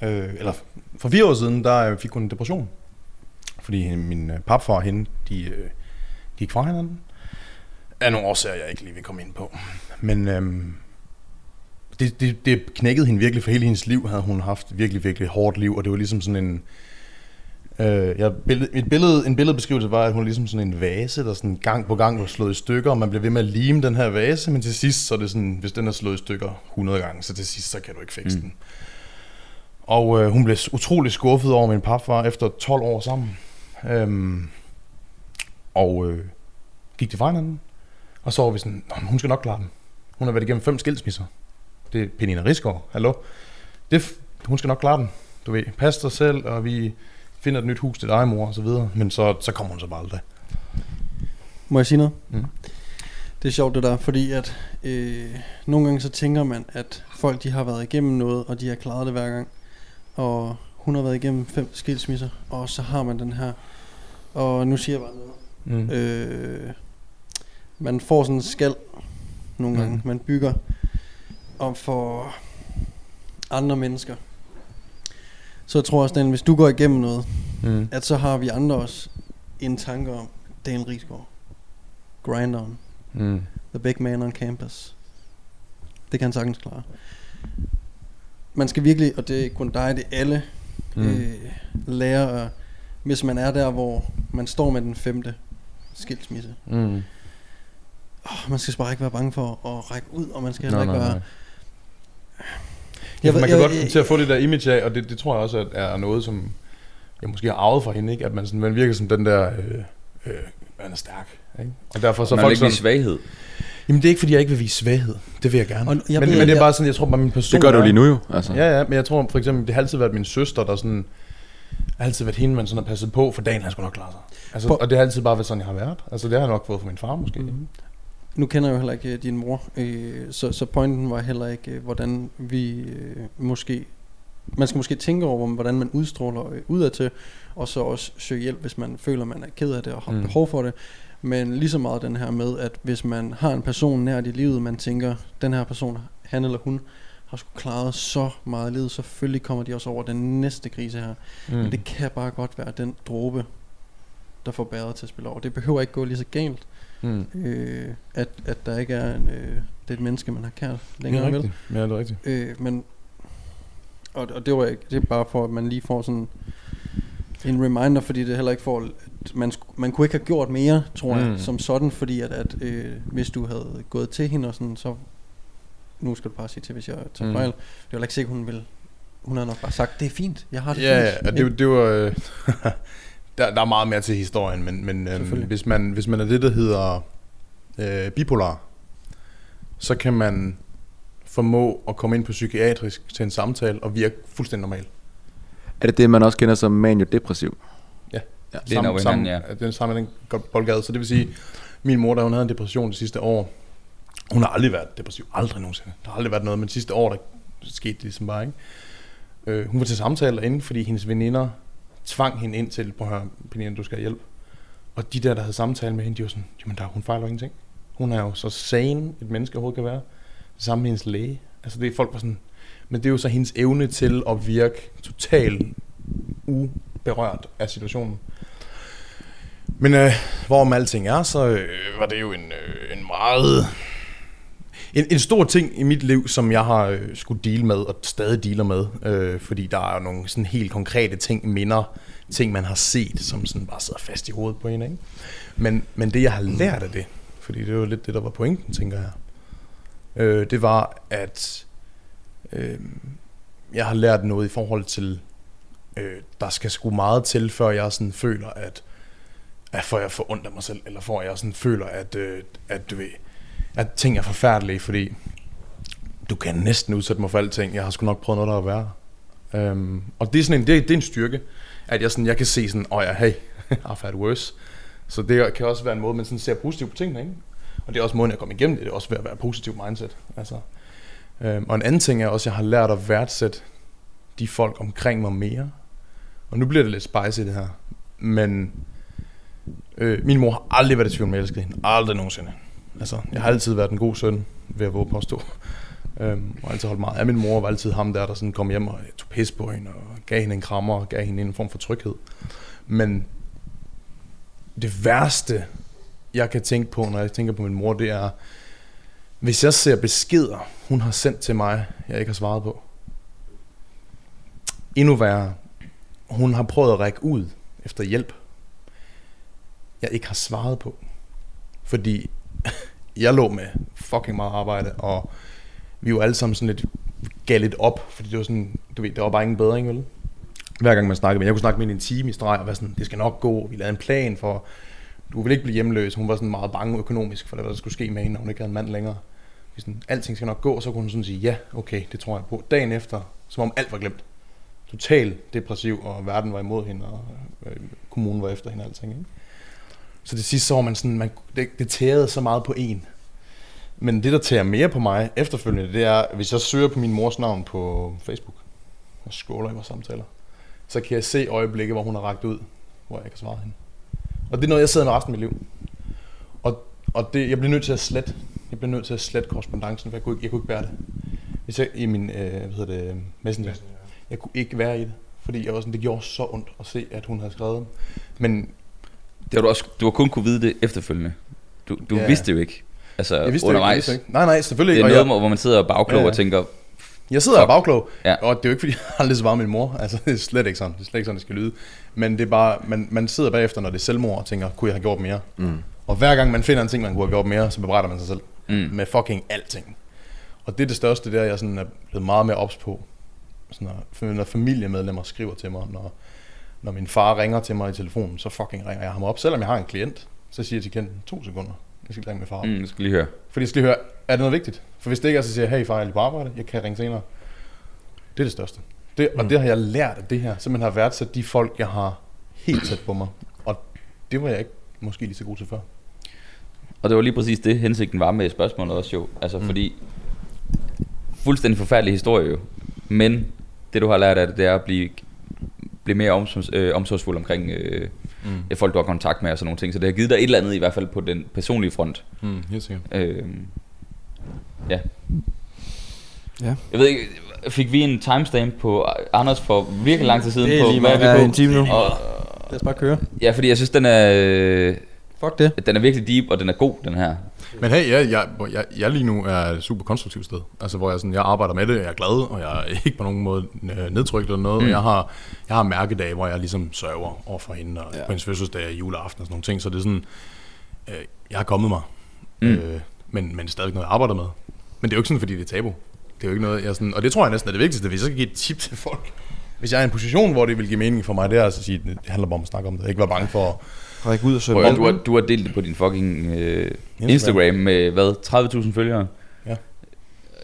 øh, eller for fire år siden, der øh, fik hun en depression. Fordi min øh, papfar og hende, de øh, de gik fra hinanden. Af nogle årsager, jeg ikke lige vil komme ind på. Men øhm, det, det, det knækkede hende virkelig, for hele hendes liv havde hun haft virkelig, virkelig hårdt liv, og det var ligesom sådan en... Øh, jeg, billede, et billede, en billedbeskrivelse var, at hun er ligesom sådan en vase, der sådan gang på gang var slået i stykker, og man bliver ved med at lime den her vase, men til sidst, så er det sådan, hvis den er slået i stykker 100 gange, så til sidst, så kan du ikke fikse mm. den. Og øh, hun blev utrolig skuffet over min papfar efter 12 år sammen. Øhm, og øh, gik det fra hinanden. Og så var vi sådan, "Nå, men hun skal nok klare den. Hun har været igennem fem skilsmisser. Det er Penina Risgaard, hallo. Det, hun skal nok klare den. Du ved, pas dig selv, og vi finder et nyt hus til dig, mor, og så videre. Men så, så kommer hun så bare aldrig. Må jeg sige noget? Mm. Det er sjovt det der, fordi at øh, nogle gange så tænker man, at folk de har været igennem noget, og de har klaret det hver gang. Og hun har været igennem fem skilsmisser, og så har man den her. Og nu siger jeg bare noget. Mm. Øh, man får sådan en skal nogle Mm. gange. Man bygger om for andre mennesker. Så jeg tror også, Daniel, hvis du går igennem noget, Mm. at så har vi andre også en tanke om Daniel Rigsgaard. grinderen. Mm. The big man on campus. Det kan han sagtens klare. Man skal virkelig, og det er ikke kun dig, det er alle, Mm. øh, lære, hvis man er der, hvor man står med den femte skilsmisse. Mm. Oh, man skal bare ikke være bange for at række ud, og man skal heller ikke nej, være... nej. Jeg Ja, man kan jeg- godt jeg- komme til at få det der image af, og det, det tror jeg også at er noget, som jeg måske har arvet fra hende, ikke? at man, sådan, man virker som den der, øh, øh, man er stærk. Ikke? Og derfor så Så man folk ikke sådan, svaghed. jamen det er ikke fordi, jeg ikke vil vise svaghed. Det vil jeg gerne. Og Men, jeg men, ved, men det er jeg- bare sådan, jeg tror bare min person Det gør du lige nu jo. Altså. Ja, ja, men jeg tror for eksempel, det har altid været min søster, der sådan, har altid været hende, man sådan har passet på, for dagen han skulle nok klare sig. Altså, På- og det har altid bare været sådan, jeg har været. Altså det har jeg nok fået fra min far måske. Mm. Nu kender jeg jo heller ikke øh, din mor, øh, så, så pointen var heller ikke, øh, hvordan vi øh, måske... Man skal måske tænke over, hvordan man udstråler øh, udadtil, og så også søge hjælp, hvis man føler, man er ked af det og har Mm. behov for det. Men lige så meget den her med, at hvis man har en person nær i livet, man tænker, den her person, han eller hun, har sgu klaret så meget livet, selvfølgelig kommer de også over den næste krise her. Mm. Men det kan bare godt være den dråbe, der får bæret til at spille over. Det behøver ikke gå lige så galt Mm. øh, at, at der ikke er en, øh, det er et menneske, man har kært Det længere, er vel? rigtigt. Ja, det er rigtigt. Øh, men, og, og det var ikke, det er bare for, at man lige får sådan en reminder, fordi det heller ikke får, at man, man kunne ikke have gjort mere, tror mm. Jeg, som sådan, fordi at, at øh, hvis du havde gået til hende og sådan, så, nu skal du bare sige til, hvis jeg tager Mm. fejl, det er heller ikke sikkert, hun vil, hun har nok bare sagt, det er fint, jeg har det Ja, ja, fint. og det, det var... Øh, der, der er meget mere til historien, men, men øhm, Selvfølgelig. hvis, man, hvis man er det, der hedder øh, bipolar, så kan man formå at komme ind på psykiatrisk til en samtale og virke fuldstændig normal. Er det det, man også kender som manio-depressiv? Det er nok hinanden, ja. Den samme den boldgade. Så det vil sige, min mor, der hun havde en depression det sidste år, hun har aldrig været depressiv. Aldrig nogensinde. Der har aldrig været noget, men sidste år, der skete det ligesom bare, ikke? Øh, hun var til samtaler inde, fordi hendes veninder tvang hende ind til, prøv at høre, Pernille, du skal have hjælp. Og de der, der havde samtale med hende, de var sådan, jamen der, hun fejler jo ingenting. Hun er jo så sane, et menneske overhovedet kan være. Det samme med hendes læge. Altså det er folk var sådan, men det er jo så hendes evne til at virke totalt uberørt af situationen. Men øh, hvorom alting er, så øh, var det jo en, øh, en meget... En, en stor ting i mit liv, som jeg har øh, skulle dele med, og stadig dealer med, øh, fordi der er jo nogle sådan helt konkrete ting, minder, ting man har set, som sådan bare sidder fast i hovedet på en, ikke? Men, men det jeg har lært af det, fordi det var lidt det, der var pointen, tænker jeg, øh, det var, at øh, jeg har lært noget i forhold til, øh, der skal sgu meget til, før jeg sådan føler, at at får jeg får ondt af mig selv, eller får jeg sådan føler, at, øh, at, du ved, at ting er forfærdelige, fordi du kan næsten udsætte mig for alting. Jeg har sgu nok prøvet noget, der er værre. Um, og det er sådan en, det, det er en styrke, at jeg, sådan, jeg kan se sådan, åh oh ja, hey, I've had worse. Så det kan også være en måde, man sådan ser positivt på tingene, ikke? Og det er også måden, jeg kommer igennem det. Det er også ved at være positiv positivt mindset. Altså. Um, og en anden ting er også, at jeg har lært at værdsætte de folk omkring mig mere. Og nu bliver det lidt spicy det her. Men Øh, min mor har aldrig været i tvivl om, at jeg elskede hende. Aldrig nogensinde. Altså, jeg har altid været en god søn, ved at våge påstå. Øhm, og altid holdt meget af min mor, var altid ham der, der sådan kom hjem og tog pis på hende, og gav hende en krammer, og gav hende en form for tryghed. Men det værste, jeg kan tænke på, når jeg tænker på min mor, det er, hvis jeg ser beskeder, hun har sendt til mig, jeg ikke har svaret på. Endnu værre, hun har prøvet at række ud efter hjælp, jeg ikke har svaret på. Fordi jeg lå med fucking meget arbejde, og vi var alle sammen sådan lidt gav lidt op, fordi det var sådan, du ved, der var bare ingen bedring, vel? Hver gang man snakkede med jeg kunne snakke med en time i streg, og være sådan, det skal nok gå, vi lavede en plan for, du vil ikke blive hjemløs. Hun var sådan meget bange økonomisk for, hvad der skulle ske med hende, når hun ikke havde en mand længere. Vi sådan, alting skal nok gå, og så kunne hun sådan sige, ja, okay, det tror jeg på. Dagen efter, som om alt var glemt. Total depressiv, og verden var imod hende, og øh, kommunen var efter hende og alting, ikke? Så det sidste så var man sådan, man, det, det tærede så meget på en. Men det, der tærer mere på mig efterfølgende, det er, hvis jeg søger på min mors navn på Facebook, og scroller i vores samtaler, så kan jeg se øjeblikke, hvor hun har ragt ud, hvor jeg kan svare hende. Og det er noget, jeg sidder med resten af mit liv. Og, og det, jeg bliver nødt til at slette, jeg bliver nødt til at slette korrespondancen, for jeg kunne ikke, jeg kunne ikke bære det. Hvis jeg i min, øh, hvad hedder det, messenger, jeg kunne ikke være i det, fordi jeg var sådan, det gjorde så ondt at se, at hun havde skrevet. Men Det har du, også, du har kun kunne vide det efterfølgende. Du, du Ja. vidste det jo ikke. Altså Jeg vidste det ikke, jeg undervejs. vidste det ikke. Nej, nej, selvfølgelig det er ikke. noget, Og jeg, hvor man sidder og bagklog Ja, ja. og tænker, jeg sidder og er Fuck. bagklog, Ja. og det er jo ikke, fordi jeg aldrig svarer min mor. Altså, det er slet ikke sådan. Det er slet ikke sådan, det skal lyde. Men det er bare, man, man sidder bagefter, når det er selvmord, og tænker, kunne jeg have gjort mere? Mm. Og hver gang man finder en ting, man kunne have gjort mere, så bebrejder man sig selv. Mm. Med fucking alting. Og det er det største, det er, jeg sådan er blevet meget mere ops på. Sådan når, når familiemedlemmer skriver til mig, når, når min far ringer til mig i telefonen, så fucking ringer jeg ham op. Selvom jeg har en klient, så siger jeg til klienten, to sekunder, jeg skal ringe med far. mm, jeg skal lige høre. Fordi jeg skal lige høre, er det noget vigtigt? For hvis det ikke er, så siger jeg, hey far, jeg er lige på arbejde, jeg kan ringe senere. Det er det største. Det, og det har jeg lært af det her. Simpelthen har værdsat de folk, jeg har helt tæt på mig. Og det var jeg ikke måske lige så god til før. Og det var lige præcis det, hensigten var med spørgsmålet også jo. Altså mm. fordi, fuldstændig forfærdelig historie jo. Men det du har lært af det, det er at blive, blive mere omsorgs, øh, omsorgsfuld omkring øh, mm. folk, du har kontakt med og sådan nogle ting. Så det har givet dig et eller andet i hvert fald på den personlige front. Mm, helt sikkert. Øh, ja. Ja. Jeg ved ikke, fik vi en timestamp på Anders for virkelig lang tid siden Det er på, lige hvad meget. er vi på? en time nu. Og, Lad os bare køre. ja, fordi jeg synes, den er, øh, Fuck det. den er virkelig deep, og den er god, den her. Men hey, jeg, jeg, jeg, jeg lige nu er et super konstruktivt sted. Altså, hvor jeg, sådan, jeg arbejder med det, jeg er glad, og jeg er ikke på nogen måde øh, nedtrykt eller noget. Mm. Jeg har, jeg har mærkedage, hvor jeg ligesom sørger over for hende, og ja. på hendes fødselsdag, juleaften og sådan nogle ting. Så det er sådan, øh, jeg har kommet mig. Mm. Øh, men, men det er stadig noget, jeg arbejder med. Men det er jo ikke sådan, fordi det er tabu. Det er jo ikke noget, jeg sådan, og det tror jeg næsten er det vigtigste, hvis jeg skal give et tip til folk. Hvis jeg er i en position, hvor det vil give mening for mig, det er altså at sige, det handler bare om at snakke om det. Ikke være bange for, Ræk ud og søg Prøv, du, har, du har delt det på din fucking øh, Instagram med, hvad, 30.000 følgere? ja,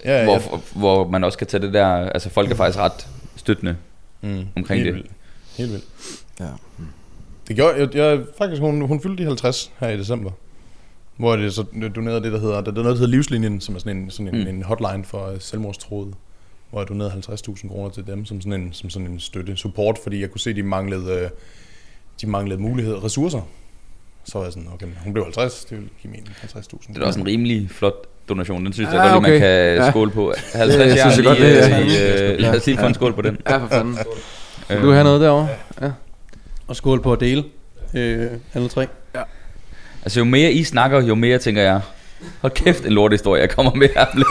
ja, Hvor, hvor man også kan tage det der, altså folk er faktisk ret støttende. mm, omkring helt det. Vildt. Helt vildt. Ja. Det gjorde, jeg, jeg, faktisk, hun, hun fyldte de 50 her i december. Hvor det så donerede det, der hedder, der er noget, der hedder Livslinjen, som er sådan en, sådan en, Mm. mm. en hotline for selvmordstroede. Hvor jeg donerede 50.000 kroner til dem som sådan, en, som sådan en støtte, support, fordi jeg kunne se, de manglede, øh, de manglede muligheder, ressourcer. Så var jeg sådan, okay, hun blev 50, det vil give mening 50.000. Det er også en rimelig flot donation. Den synes jeg Ja, godt lige, man okay. kan Ja. skåle på. 50 Det jeg synes jeg godt, det er- øh, Lad os lige få en skål på den. Ja, for fanden. Øh, Du have noget derovre? Og skål på at dele. Øh, alle tre. Altså jo mere I snakker, jo mere tænker jeg, hold kæft en lortehistorie, jeg kommer med her om lidt.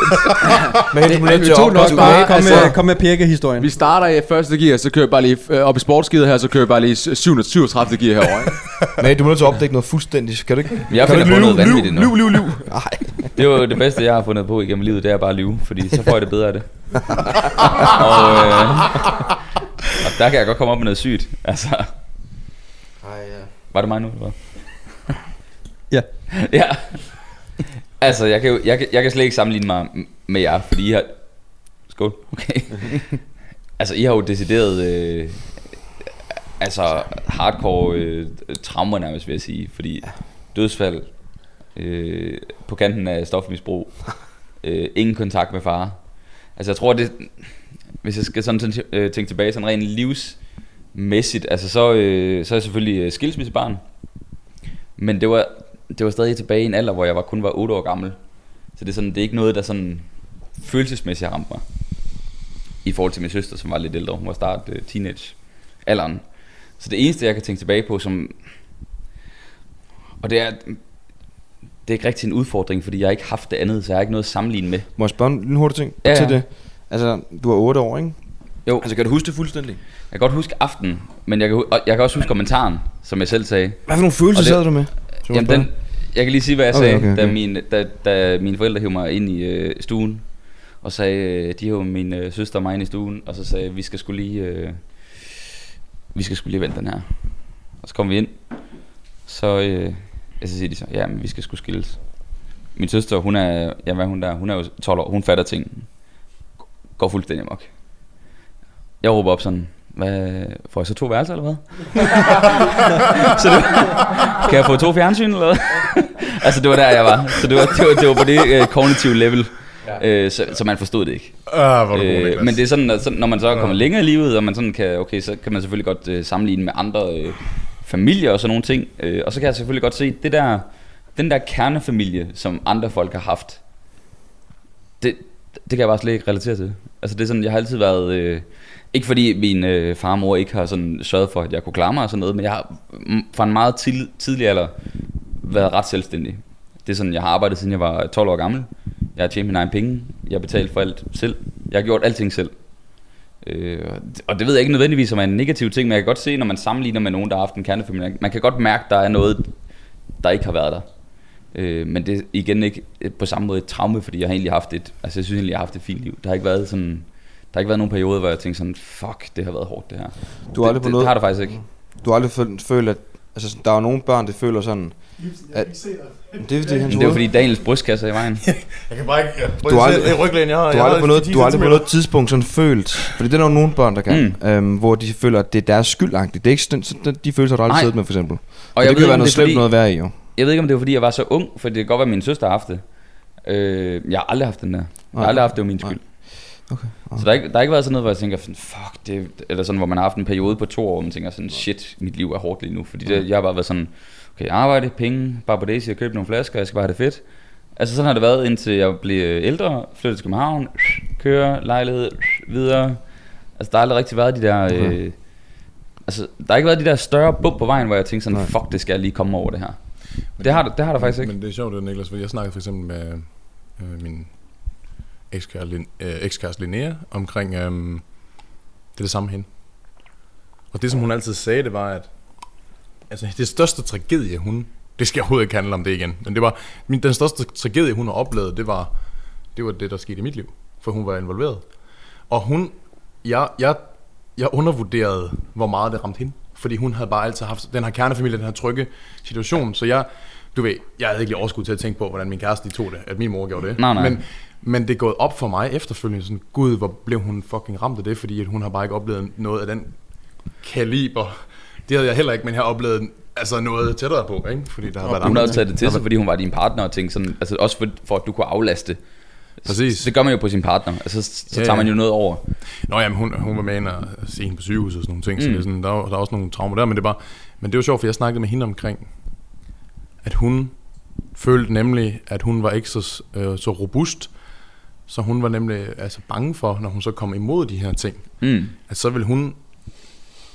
Men du nødt vi til at opgøre- også Kom bare- med, kom altså- med, kom med pirkehistorien. Vi starter i første gear, så kører jeg bare lige øh, op i sportsgear her, så kører jeg bare lige 37. gear herovre. Ikke? Men du er nødt til at opdække noget fuldstændig. Kan du ikke? Jeg kan du finder ikke på noget vanvittigt nu. Lyv, lyv. Nej. Det er jo det bedste, jeg har fundet på igennem livet, det er bare at lyve, fordi så får jeg det bedre af det. og, øh, og der kan jeg godt komme op med noget sygt. Altså, var det mig nu, eller hvad? Ja. ja. Altså, jeg kan, jo, jeg, kan, jeg kan slet ikke sammenligne mig med jer, fordi I har... Skål. Okay. altså, I har jo decideret... Øh, altså, hardcore øh, traumer nærmest, vil jeg sige. Fordi dødsfald øh, på kanten af stofmisbrug. Øh, ingen kontakt med far. Altså, jeg tror, det... Hvis jeg skal sådan tænke, øh, tænke tilbage, sådan rent livsmæssigt, altså så, øh, så er jeg selvfølgelig øh, skilsmissebarn. Men det var, det var stadig tilbage i en alder, hvor jeg var, kun var 8 år gammel. Så det er, sådan, det er ikke noget, der sådan følelsesmæssigt har ramt mig. I forhold til min søster, som var lidt ældre. Hun var start uh, teenage-alderen. Så det eneste, jeg kan tænke tilbage på, som... Og det er... Det er ikke rigtig en udfordring, fordi jeg har ikke haft det andet, så jeg har ikke noget at sammenligne med. Må jeg spørge en hurtig ting Ja, til ja. det? Altså, du er 8 år, ikke? Jo. Altså, kan du huske det fuldstændig? Jeg kan godt huske aftenen, men jeg kan, jeg kan også huske kommentaren, som jeg selv sagde. Hvad for nogle følelser det- sad du med? Jamen, den, jeg kan lige sige, hvad jeg Okay, sagde, okay, Da, okay. mine, da, da mine forældre hævde mig ind i øh, stuen, og sagde, øh, de hævde min øh, søster og mig ind i stuen, og så sagde vi skal skulle lige, øh, vi skal skulle lige vente den her. Og så kom vi ind, så, øh, så siger de så, ja, men vi skal skulle skilles. Min søster, hun er, ja, hvad hun der, hun er jo 12 år, hun fatter ting, går fuldstændig amok. Jeg råber op sådan, hvad, får jeg så to værelser eller hvad? så det, kan jeg få to fjernsyn eller hvad? altså det var der jeg var. Så det var, det var, det var på det uh, kognitive level. Ja. Uh, så, så man forstod det ikke. Ah, hvor god, Øh, men det er sådan, at sådan, når man så er kommet længere i livet, og man sådan kan, okay, så kan man selvfølgelig godt uh, sammenligne med andre uh, familier og sådan nogle ting. Uh, og så kan jeg selvfølgelig godt se, det der, den der kernefamilie, som andre folk har haft, det, det kan jeg bare slet ikke relatere til. Altså det er sådan, jeg har altid været, øh, ikke fordi min øh, far og mor ikke har sådan sørget for, at jeg kunne klare mig og sådan noget, men jeg har fra en meget tid, tidlig alder været ret selvstændig. Det er sådan, jeg har arbejdet siden jeg var 12 år gammel. Jeg har tjent mine egne penge. Jeg har betalt for alt selv. Jeg har gjort alting selv. Øh, og det ved jeg ikke nødvendigvis om er en negativ ting, men jeg kan godt se, når man sammenligner med nogen, der har haft en kernefamilie, man kan godt mærke, der er noget, der ikke har været der. Øh, men det er igen ikke på samme måde et traume, fordi jeg har egentlig haft et, altså jeg synes egentlig, jeg har haft et fint liv. Der har ikke været sådan, der har ikke været nogen periode, hvor jeg tænkte sådan, fuck, det har været hårdt det her. Du har aldrig det, på det, noget- det, har der faktisk ikke. Du har aldrig følt, følt at... Altså, der er nogle børn, der føler sådan... Jeg At-. Det er det, han det er fordi Daniels brystkasse er i vejen. Jeg kan bare ikke... Du har aldrig- Det ryglæn, jeg har. Du jeg har aldrig på noget, 10 du har aldrig på noget tidspunkt sådan følt, fordi det er der jo nogle børn, der kan, mm. øhm, hvor de føler, at det er deres skyldagtigt. Det er ikke sådan, sådan de følelser, du har aldrig siddet med, for eksempel. Og, Og det jeg kan ved, være noget det er slemt fordi, noget at være i, jo. jeg ved ikke, om det var fordi, jeg var så ung, for det kan godt være, at min søster har haft det. Øh, jeg har aldrig haft den der. Jeg har aldrig haft det var min Nej. Skyld. Okay. Så der har, ikke, der har ikke været sådan noget, hvor jeg tænker, sådan, fuck, det, eller sådan, hvor man har haft en periode på to år, hvor man tænker sådan, shit, mit liv er hårdt lige nu. Fordi det, jeg har bare været sådan, okay, arbejde, penge, bare på Daisy og købe nogle flasker, jeg skal bare have det fedt. Altså sådan har det været, indtil jeg blev ældre, flyttede til København, køre, lejlighed, videre. Altså der har aldrig rigtig været de der... Okay. Øh, altså der har ikke været de der større bump på vejen, hvor jeg tænkte sådan, Nej. fuck, det skal jeg lige komme over det her. Det har, det har der faktisk ikke. Men det er sjovt, det, Niklas, fordi jeg snakkede for eksempel med øh, min ekskæreste, øh, ekskæreste Linnea omkring, øh, det er det samme med hende. Og det, som hun altid sagde, det var, at altså, det største tragedie, hun... Det skal overhovedet ikke handle om det igen. Men det var, min, den største tragedie, hun har oplevet, det var, det var det, der skete i mit liv. For hun var involveret. Og hun... Jeg, jeg, jeg undervurderede, hvor meget det ramte hende. Fordi hun havde bare altid haft den her kernefamilie, den her trygge situation. Så jeg, du ved, jeg havde ikke lige overskud til at tænke på, hvordan min kæreste de tog det, at min mor gjorde det. Nej, nej. Men, men det er gået op for mig efterfølgende, sådan, gud, hvor blev hun fucking ramt af det, fordi hun har bare ikke oplevet noget af den kaliber. Det havde jeg heller ikke, men jeg har oplevet altså noget tættere på, ikke? Fordi der har været Hun andre havde taget det til sig, fordi hun var din partner og tænkte sådan, altså også for, for at du kunne aflaste. Præcis. Så det gør man jo på sin partner. Altså, så Ja, tager man jo noget over. Nå jamen, hun, hun var med ind og se hende på sygehuset og sådan nogle ting, mm. så det er sådan, der, er, der er også nogle traumer der, men det bare, men det var sjovt, for jeg snakkede med hende omkring, at hun følte nemlig, at hun var ikke så, øh, så robust, så hun var nemlig altså bange for, når hun så kom imod de her ting, Mm. at så vil hun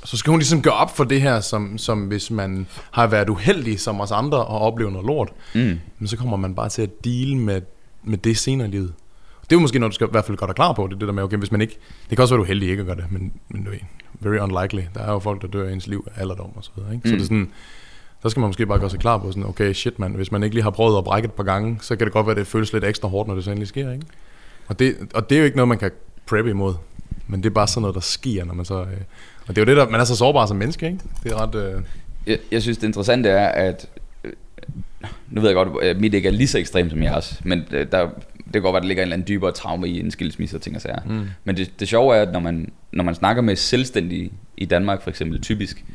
så skal hun ligesom gøre op for det her, som, som hvis man har været uheldig som os andre og oplevet noget lort, Mm. men så kommer man bare til at deal med, med det senere i livet. Det er jo måske noget, du skal i hvert fald gøre dig klar på, det er det der med, okay, hvis man ikke, det kan også være, du er heldig ikke at gøre det, men, men du ved, very unlikely. Der er jo folk, der dør i ens liv af alderdom og så videre, ikke? Så Mm. det er sådan, der skal man måske bare gøre sig klar på sådan, okay, shit man, hvis man ikke lige har prøvet at brække et par gange, så kan det godt være, det føles lidt ekstra hårdt, når det så endelig sker, ikke? Og det, og det er jo ikke noget, man kan preppe imod, men det er bare sådan noget, der sker, når man så... Øh, og det er jo det, der, man er så sårbar som menneske, ikke? Det er ret... Øh, Jeg, jeg synes, det interessante er, at... øh, Nu ved jeg godt, at mit ikke er lige så ekstremt som jeres, men øh, der, det kan godt være, at der ligger en eller anden dybere traume i en skilsmisse og ting og sager. mm. Men det, det sjove er, at når man, når man snakker med selvstændige i Danmark for eksempel, typisk,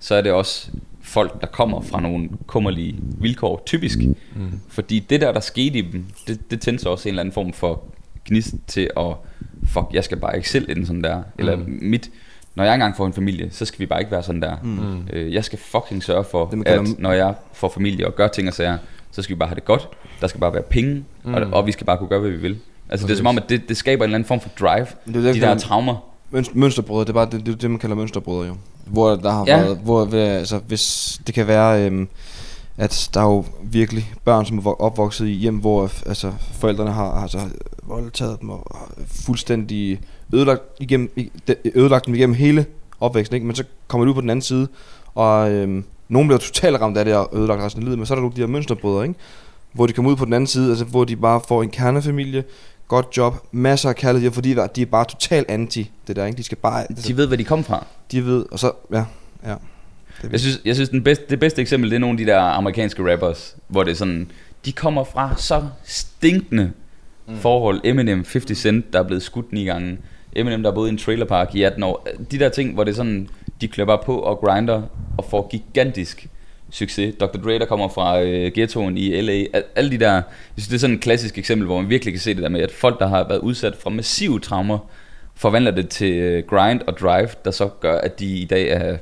så er det også folk, der kommer fra nogle kummerlige vilkår, typisk. Mm. Fordi det der, der skete i dem, det, det tændte så også en eller anden form for gnist til at, fuck, jeg skal bare ikke selv ind sådan der. Eller Mm. mit, når jeg engang får en familie, så skal vi bare ikke være sådan der. Mm. Øh, jeg skal fucking sørge for, Det, at når jeg får familie og gør ting og sager, så skal vi bare have det godt. Der skal bare være penge, mm. og, Mm. og vi skal bare kunne gøre, hvad vi vil. Altså det er Præcis. som om, at det, det skaber en eller anden form for drive. Det er det, De der traumer. mønst- mønsterbrød, det er bare det, det, er det, man kalder mønsterbrød, jo. Hvor der har Ja. været, hvor, altså, hvis det kan være, øhm, at der er jo virkelig børn, som er vok- opvokset i hjem, hvor altså, forældrene har altså, voldtaget dem og fuldstændig ødelagt, igennem, ødelagt dem igennem hele opvæksten, ikke? men så kommer de ud på den anden side, og øhm, nogen bliver totalt ramt af det og ødelagt resten af livet, men så er der nogle de her mønsterbrødre, ikke? hvor de kommer ud på den anden side, altså, hvor de bare får en kernefamilie, godt job, masser af kærlighed, fordi de er bare totalt anti det der, ikke? De skal bare, altså, De ved, hvad de kom fra. de ved, og så, ja, ja. Det Jeg synes, jeg synes den bedste, det bedste eksempel, det er nogle af de der amerikanske rappers, hvor det er sådan, de kommer fra så stinkende mm. forhold. Eminem, 50 Cent, der er blevet skudt ni gange. Eminem, der har boet i en trailerpark i 18 år. De der ting, hvor det er sådan, de klør bare på og grinder og får gigantisk succes. Dr. Dre, der kommer fra øh, ghettoen i LA. Al- Alle de der, jeg synes, det er sådan et klassisk eksempel, hvor man virkelig kan se det der med, at folk, der har været udsat for massive traumer, forvandler det til øh, grind og drive, der så gør, at de i dag er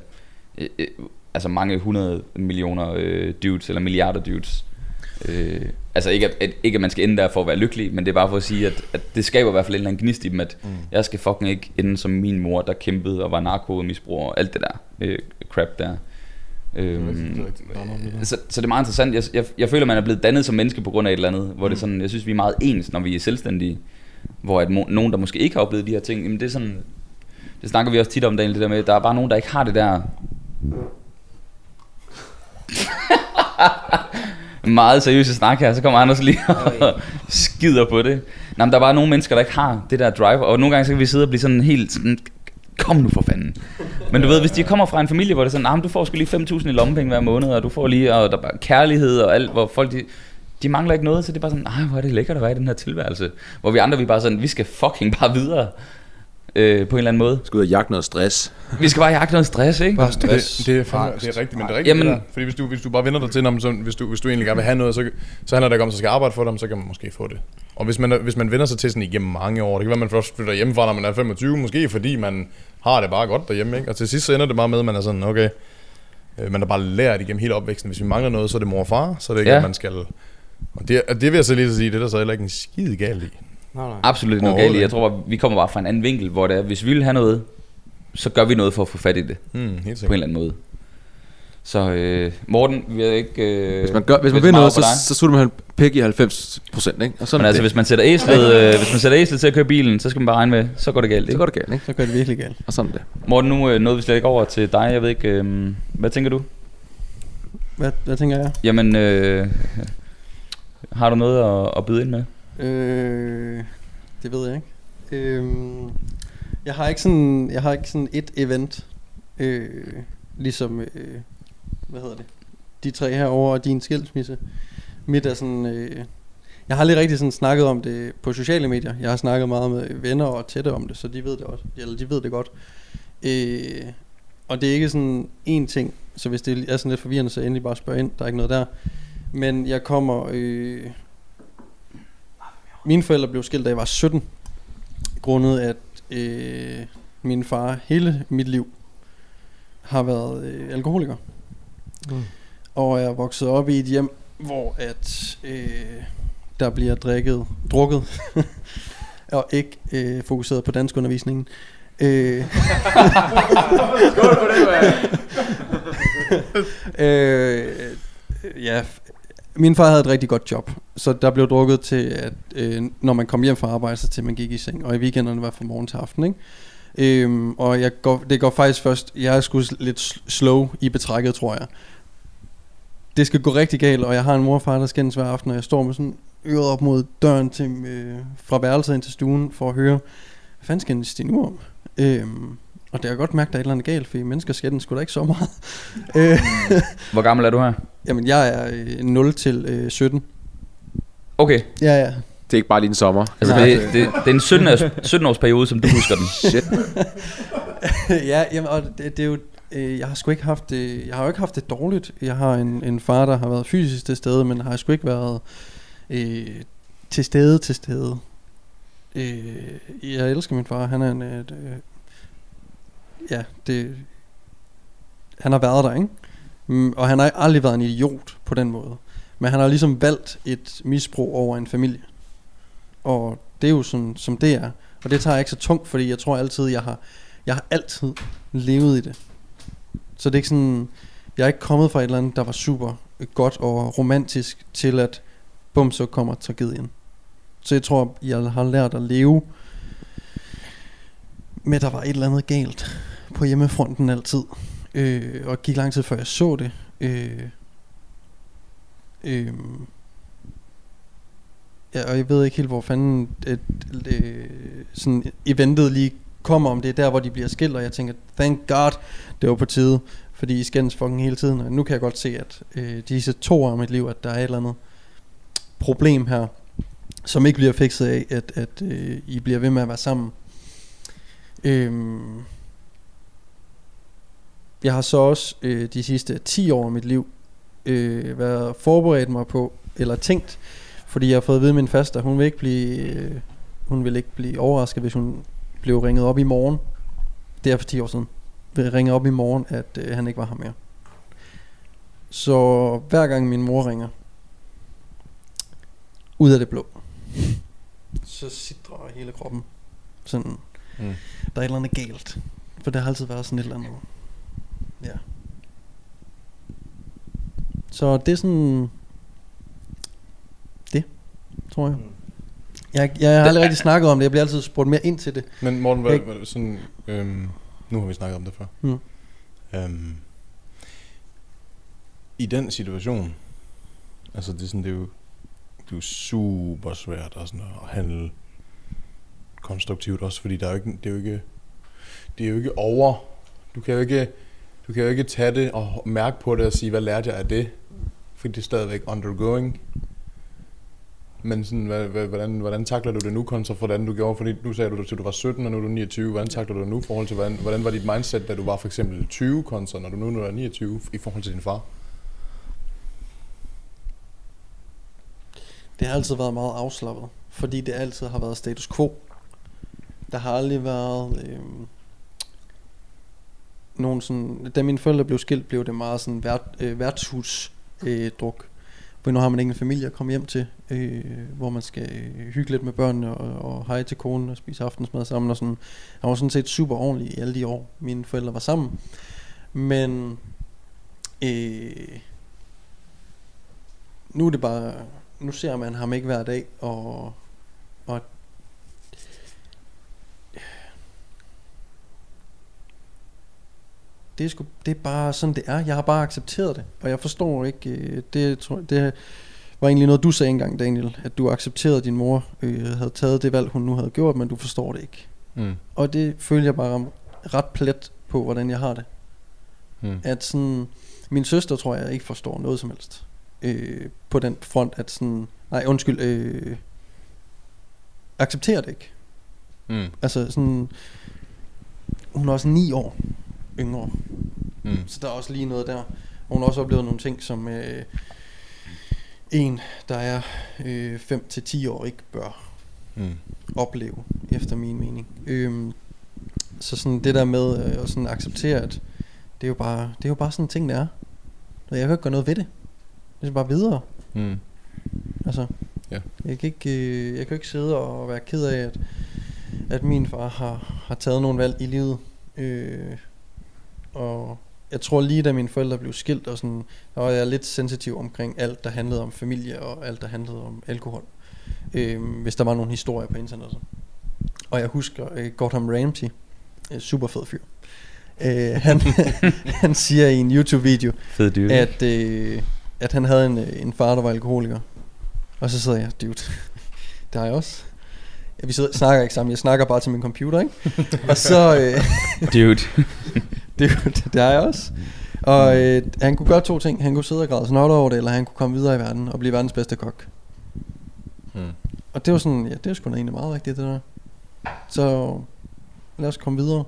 øh, øh, altså mange hundrede millioner øh, dudes, eller milliarder dudes. Øh, altså ikke at, at, ikke at man skal ende der for at være lykkelig, men det er bare for at sige, at, at det skaber i hvert fald en eller anden gnist i dem, at mm. jeg skal fucking ikke ende som min mor, der kæmpede og var narkomisbruger og alt det der øh, crap der. Øhm, Det rigtigt. Nå, nå, det så, så det er meget interessant. Jeg, jeg, jeg føler, man er blevet dannet som menneske på grund af et eller andet, hvor det er sådan, jeg synes, vi er meget ens, når vi er selvstændige. Hvor at mo- nogen, der måske ikke har oplevet de her ting, jamen det er sådan, det snakker vi også tit om, Daniel, det der med, der er bare nogen, der ikke har det der... meget seriøse snak her, så kommer Anders lige og skider på det. Nej, men der er bare nogle mennesker, der ikke har det der drive, og nogle gange så kan vi sidde og blive sådan helt sådan, kom nu for fanden. Men du ved, hvis de kommer fra en familie, hvor det er sådan, nah, du får sgu lige 5.000 i lommepenge hver måned, og du får lige, og der er bare kærlighed og alt, hvor folk de, de mangler ikke noget, så det er bare sådan, ej, hvor er det lækkert at være i den her tilværelse. Hvor vi andre, vi bare sådan, vi skal fucking bare videre. Øh, på en eller anden måde. Skal ud og jagte noget stress. Vi skal bare jagte noget stress, ikke? Bare stress. Det, det, er fandme, det er rigtigt, men det er rigtigt. Jamen- det der. Fordi hvis du, hvis du bare vender dig til, når man så, hvis, du, hvis du egentlig gerne vil have noget, så, så handler det ikke om, at du skal arbejde for dem, så kan man måske få det. Og hvis man, hvis man vender sig til sådan igennem mange år, det kan være, at man først flytter hjemmefra, når man er 25, måske fordi man har det bare godt derhjemme, ikke? Og til sidst så ender det bare med, at man er sådan, okay, øh, man har bare lært igennem hele opvæksten, hvis vi mangler noget, så er det mor og far, så er det ikke, Ja. at man skal... Og det, og det vil jeg så lige så sige, det er der så heller ikke en skide galt i. Nej, nej. Absolut ikke noget galt i. Jeg tror, vi kommer bare fra en anden vinkel, hvor det er, hvis vi vil have noget, så gør vi noget for at få fat i det, Hmm, helt på en sikkert. eller anden måde. Så øh, Morten, vi er ikke... Øh, Hvis man, gør, hvis man vil noget, så, så slutter man pæk i 90 procent, ikke? Og sådan Men er altså, det. hvis man sætter æslet, øh, hvis man sætter æslet til at køre bilen, så skal man bare regne med, så går det galt. så Ikke? går det galt, ikke? Så gør det virkelig galt. Og sådan det. Morten, nu øh, nåede vi slet ikke over til dig. Jeg ved ikke, øh, hvad tænker du? Hvad, hvad tænker jeg? Jamen, øh, har du noget at, at byde ind med? Øh, det ved jeg ikke. Øh, jeg har ikke sådan, jeg har ikke sådan et event, øh, ligesom, øh, hvad hedder det, de tre herover og din skilsmisse. Mit er sådan, øh, jeg har aldrig rigtig sådan snakket om det på sociale medier. Jeg har snakket meget med venner og tætte om det, så de ved det også, eller de ved det godt. Øh, og det er ikke sådan en ting, så hvis det er sådan lidt forvirrende, så endelig bare spørg ind, der er ikke noget der. Men jeg kommer, øh, mine forældre blev skilt, da jeg var 17. Grundet at øh, min far hele mit liv har været øh, alkoholiker. Mm. Og jeg er vokset op i et hjem, hvor at øh, der bliver drikket, drukket, og ikke øh, fokuseret på dansk undervisningen. Øh, Skål på det, øh, ja, min far havde et rigtig godt job, så der blev drukket til, at øh, når man kom hjem fra arbejde, så til man gik i seng, og i weekenderne var fra morgen til aften, ikke? Øhm, og jeg går, det går faktisk først, jeg er sgu lidt slow i betrækket, tror jeg. Det skal gå rigtig galt, og jeg har en mor og far, der skændes hver aften, og jeg står med sådan øret op mod døren til, øh, fra værelset ind til stuen, for at høre, hvad fanden skændes de nu om? Øhm, og det er godt mærke, at der er et eller andet galt, for mennesker skændes sgu da ikke så meget. øh, Hvor gammel er du her? Jamen, jeg er øh, 0 til øh, 17. Okay, Ja, ja. Det er ikke bare lige en sommer. altså Nej. det, det, det er en 17 års, 17 års periode, som du husker den. Shit. ja, jamen, og det, det er jo... Øh, jeg har sgu ikke haft det... Jeg har jo ikke haft det dårligt. Jeg har en, en far, der har været fysisk til stede, men har sgu ikke været øh, til stede til stede. Øh, jeg elsker min far. Han er en... Øh, øh, ja, det... Han har været der, ikke? Mm, og han har aldrig været en idiot på den måde. Men han har ligesom valgt et misbrug over en familie. Og det er jo sådan, som det er. Og det tager jeg ikke så tungt, fordi jeg tror altid, jeg har, jeg har altid levet i det. Så det er ikke sådan, jeg er ikke kommet fra et eller andet, der var super godt og romantisk, til at bum, så kommer tragedien. Så jeg tror, jeg har lært at leve med, at der var et eller andet galt på hjemmefronten altid. Øh, og gik lang tid før jeg så det. Øh, øh, Ja, og jeg ved ikke helt, hvor fanden et, et, øh, sådan eventet lige kommer, om det er der, hvor de bliver skilt, og jeg tænker, thank god, det var på tide, fordi I skændes fucking hele tiden, og nu kan jeg godt se, at øh, disse to år af mit liv, at der er et eller andet problem her, som ikke bliver fikset af, at, at øh, I bliver ved med at være sammen. Øhm, jeg har så også øh, de sidste 10 år af mit liv øh, været forberedt mig på, eller tænkt, fordi jeg har fået at vide min faster, hun vil ikke blive, øh, hun vil ikke blive overrasket, hvis hun blev ringet op i morgen. Det er for 10 år siden. Vil ringe op i morgen, at øh, han ikke var her mere. Så hver gang min mor ringer, ud af det blå, så sidder hele kroppen. Sådan, Mm. der er et eller andet galt. For det har altid været sådan et eller andet. Ja. Så det er sådan... Det, tror jeg. Jeg, jeg har aldrig rigtig snakket om det. Jeg bliver altid spurgt mere ind til det. Men Morten, hvad, hvad, sådan, øhm, nu har vi snakket om det før. Mm. Øhm, I den situation, altså det er sådan, det er jo, det er jo super svært at, sådan at handle konstruktivt også, fordi der er jo ikke, det er jo ikke, det er jo ikke over. Du kan jo ikke, du kan jo ikke tage det og mærke på det og sige, hvad lærte jeg af det? Fordi det er stadigvæk undergoing. Men sådan, hvad, hvad, hvordan, hvordan takler du det nu kontra hvordan du gjorde? Fordi nu sagde du, at du var 17, og nu er du 29. Hvordan takler du det nu i forhold til, hvordan, hvordan var dit mindset, da du var for eksempel 20 kontra, når du nu er 29 i forhold til din far? Det har altid været meget afslappet, fordi det altid har været status quo. Der har aldrig været øh, nogen sådan... Da mine forældre blev skilt, blev det meget sådan vært, øh, værtshusdruk. øh, druk. For nu har man ingen familie at komme hjem til, øh, hvor man skal øh, hygge lidt med børnene og, og hej til konen og spise aftensmad sammen og sådan. Jeg var sådan set super ordentlig i alle de år, mine forældre var sammen. Men øh, nu er det bare nu ser man ham ikke hver dag, og, og det er, sgu, det er bare sådan det er. Jeg har bare accepteret det, og jeg forstår ikke, øh, det, tror, det var egentlig noget du sagde engang Daniel, at du accepterede at din mor øh, havde taget det valg hun nu havde gjort, men du forstår det ikke. Mm. Og det føler jeg bare ret plet på, hvordan jeg har det. Mm. At sådan, min søster tror jeg ikke forstår noget som helst øh, på den front, at sådan, nej undskyld, øh, accepterer det ikke. Mm. Altså sådan, hun er også ni år yngre, Mm. så der er også lige noget der. Og hun har også oplevet nogle ting, som øh, en, der er 5 til 10 år, ikke bør Mm. opleve, efter min mening. Øhm, så sådan det der med øh, at sådan acceptere, at det er jo bare, det er jo bare sådan ting, det er. Og jeg kan ikke gøre noget ved det. Det er bare videre. Mm. Altså, Ja. jeg, kan ikke, øh, jeg kan ikke sidde og være ked af, at, at min far har, har taget nogle valg i livet. Øh, og jeg tror lige da mine forældre blev skilt, og sådan, der var jeg lidt sensitiv omkring alt, der handlede om familie og alt, der handlede om alkohol. Øh, hvis der var nogle historier på internettet. Og jeg husker øh, Gordon Ramsay, øh, super fed fyr. Øh, han, han siger i en YouTube-video, Fed dyr. at, øh, at han havde en, øh, en far, der var alkoholiker. Og så sidder jeg, dude, det har jeg også. Ja, vi sidder, snakker ikke sammen, jeg snakker bare til min computer, ikke? og så, øh, Dude. det, det har jeg også. Og øh, han kunne gøre to ting. Han kunne sidde og græde snot over det, eller han kunne komme videre i verden og blive verdens bedste kok. Mm. Og det var sådan, ja, det er sgu da egentlig meget rigtigt, det der. Så lad os komme videre.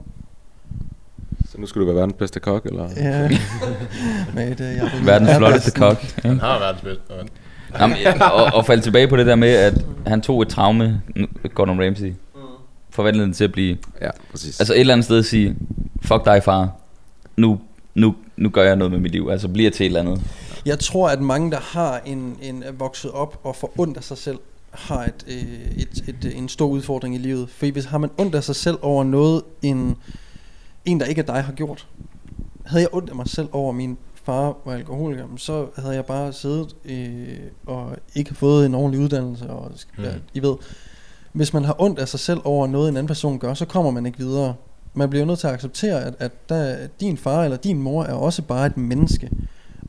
Så nu skal du være verdens bedste kok, eller? Ja. Med, øh, jeg Verdens flotteste kok. Ja. Han har verdens bedste. Ja. Jamen, ja, og, og falde tilbage på det der med, at han tog et traume, Gordon Ramsay, forvandlede det til at blive, Ja, præcis. altså et eller andet sted at sige, fuck dig far, nu, nu, nu gør jeg noget med mit liv, altså bliver til et eller andet. Jeg tror, at mange, der har en, en er vokset op og får ondt af sig selv, har et, øh, et, et, en stor udfordring i livet. For hvis har man ondt af sig selv over noget, en, en der ikke er dig, har gjort. Havde jeg ondt af mig selv over, min far var alkoholiker, så havde jeg bare siddet øh, og ikke fået en ordentlig uddannelse. Og, Mm. ja, I ved, hvis man har ondt af sig selv over noget, en anden person gør, så kommer man ikke videre. Man bliver nødt til at acceptere, at, at der, din far eller din mor er også bare et menneske.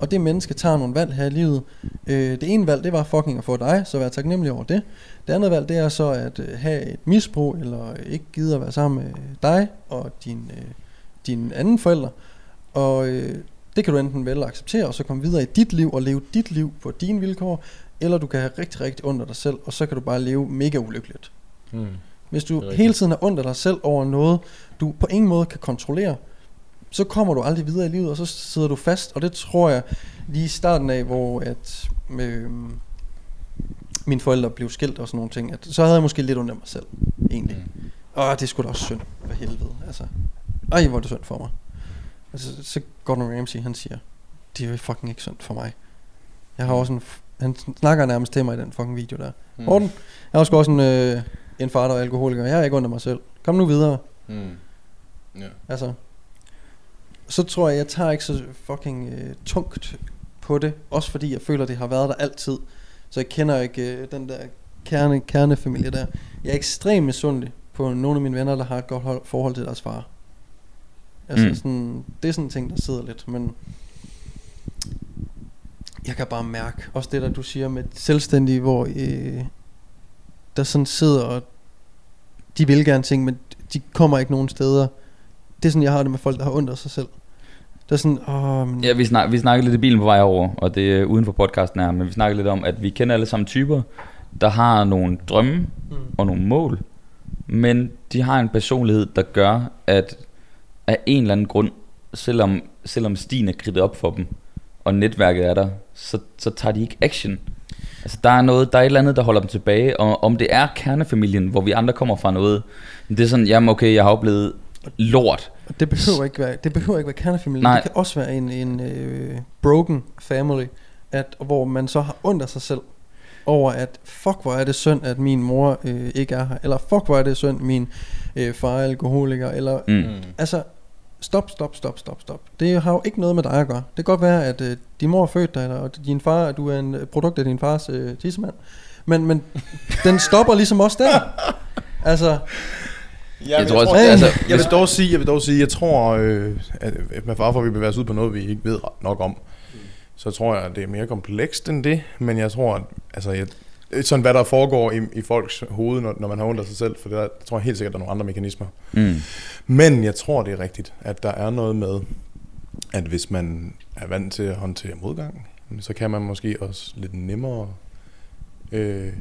Og det menneske tager nogle valg her i livet. Øh, det ene valg, det var fucking at få dig, så vær taknemmelig over det. Det andet valg, det er så at øh, have et misbrug, eller ikke gide at være sammen med dig og din, øh, din anden forælder. Og øh, det kan du enten vælge at acceptere, og så komme videre i dit liv og leve dit liv på dine vilkår, eller du kan have rigtig, rigtig ondt af dig selv, og så kan du bare leve mega ulykkeligt. Mm. Hvis du er hele tiden har ondt af dig selv over noget, du på ingen måde kan kontrollere, så kommer du aldrig videre i livet, og så sidder du fast. Og det tror jeg lige i starten af, hvor at, øh, mine forældre blev skilt og sådan nogle ting, at så havde jeg måske lidt ondt af mig selv, egentlig. Mm. Åh, det skulle da også synd, for helvede. Altså, ej, hvor er det synd for mig. Altså, så Gordon Ramsay, han siger, det er fucking ikke synd for mig. Jeg har også en, han snakker nærmest til mig i den fucking video der. Mm. Morten, jeg har også også en, øh, en far, der er alkoholiker. Jeg har ikke af mig selv. Kom nu videre. Mm. Ja. Altså, så tror jeg, jeg tager ikke så fucking øh, tungt på det. Også fordi jeg føler, det har været der altid. Så jeg kender ikke øh, den der kerne, kernefamilie der. Jeg er ekstremt misundelig på nogle af mine venner, der har et godt hold, forhold til deres far. Altså mm. sådan, det er sådan en ting, der sidder lidt, men jeg kan bare mærke, også det der du siger med selvstændige, hvor øh, der sådan sidder og de vil gerne ting, men de kommer ikke nogen steder. Det er sådan, jeg har det med folk, der har ondt af sig selv. Der er sådan, åh, men, Ja, vi, snak, vi snakkede lidt i bilen på vej over, og det er uden for podcasten her, men vi snakkede lidt om, at vi kender alle sammen typer, der har nogle drømme mm, og nogle mål, men de har en personlighed, der gør, at af en eller anden grund, selvom, selvom stien er kridtet op for dem, og netværket er der, så, så tager de ikke action. Altså der er noget, der er et eller andet, der holder dem tilbage, og om det er kernefamilien, hvor vi andre kommer fra noget, det er sådan, jamen okay, jeg har oplevet lort. Det behøver ikke være, det behøver ikke være kernefamilie. Nej. Det kan også være en, en øh, broken family, at, hvor man så har ondt af sig selv over, at fuck hvor er det synd, at min mor øh, ikke er her, eller fuck hvor er det synd, min øh, far er alkoholiker, eller Mm. altså, stop, stop, stop, stop, stop. Det har jo ikke noget med dig at gøre. Det kan godt være, at øh, din mor er født dig, eller, og din far, at du er en øh, produkt af din fars øh, tissemand. Men, men den stopper ligesom også der. Altså, Ja, Jeg tror også, Hey. altså, Jeg vil dog sige, jeg vil dog sige, jeg tror, øh, at at med far for, at vi bevæger os ud på noget, vi ikke ved nok om, så tror jeg, at det er mere komplekst end det, men jeg tror, at, altså, jeg, sådan hvad der foregår i, i folks hoved, når, når man har ondt af sig selv, for det, der, tror jeg helt sikkert, der er nogle andre mekanismer. Mm. Men jeg tror, det er rigtigt, at der er noget med, at hvis man er vant til at håndtere modgang, så kan man måske også lidt nemmere... Øh,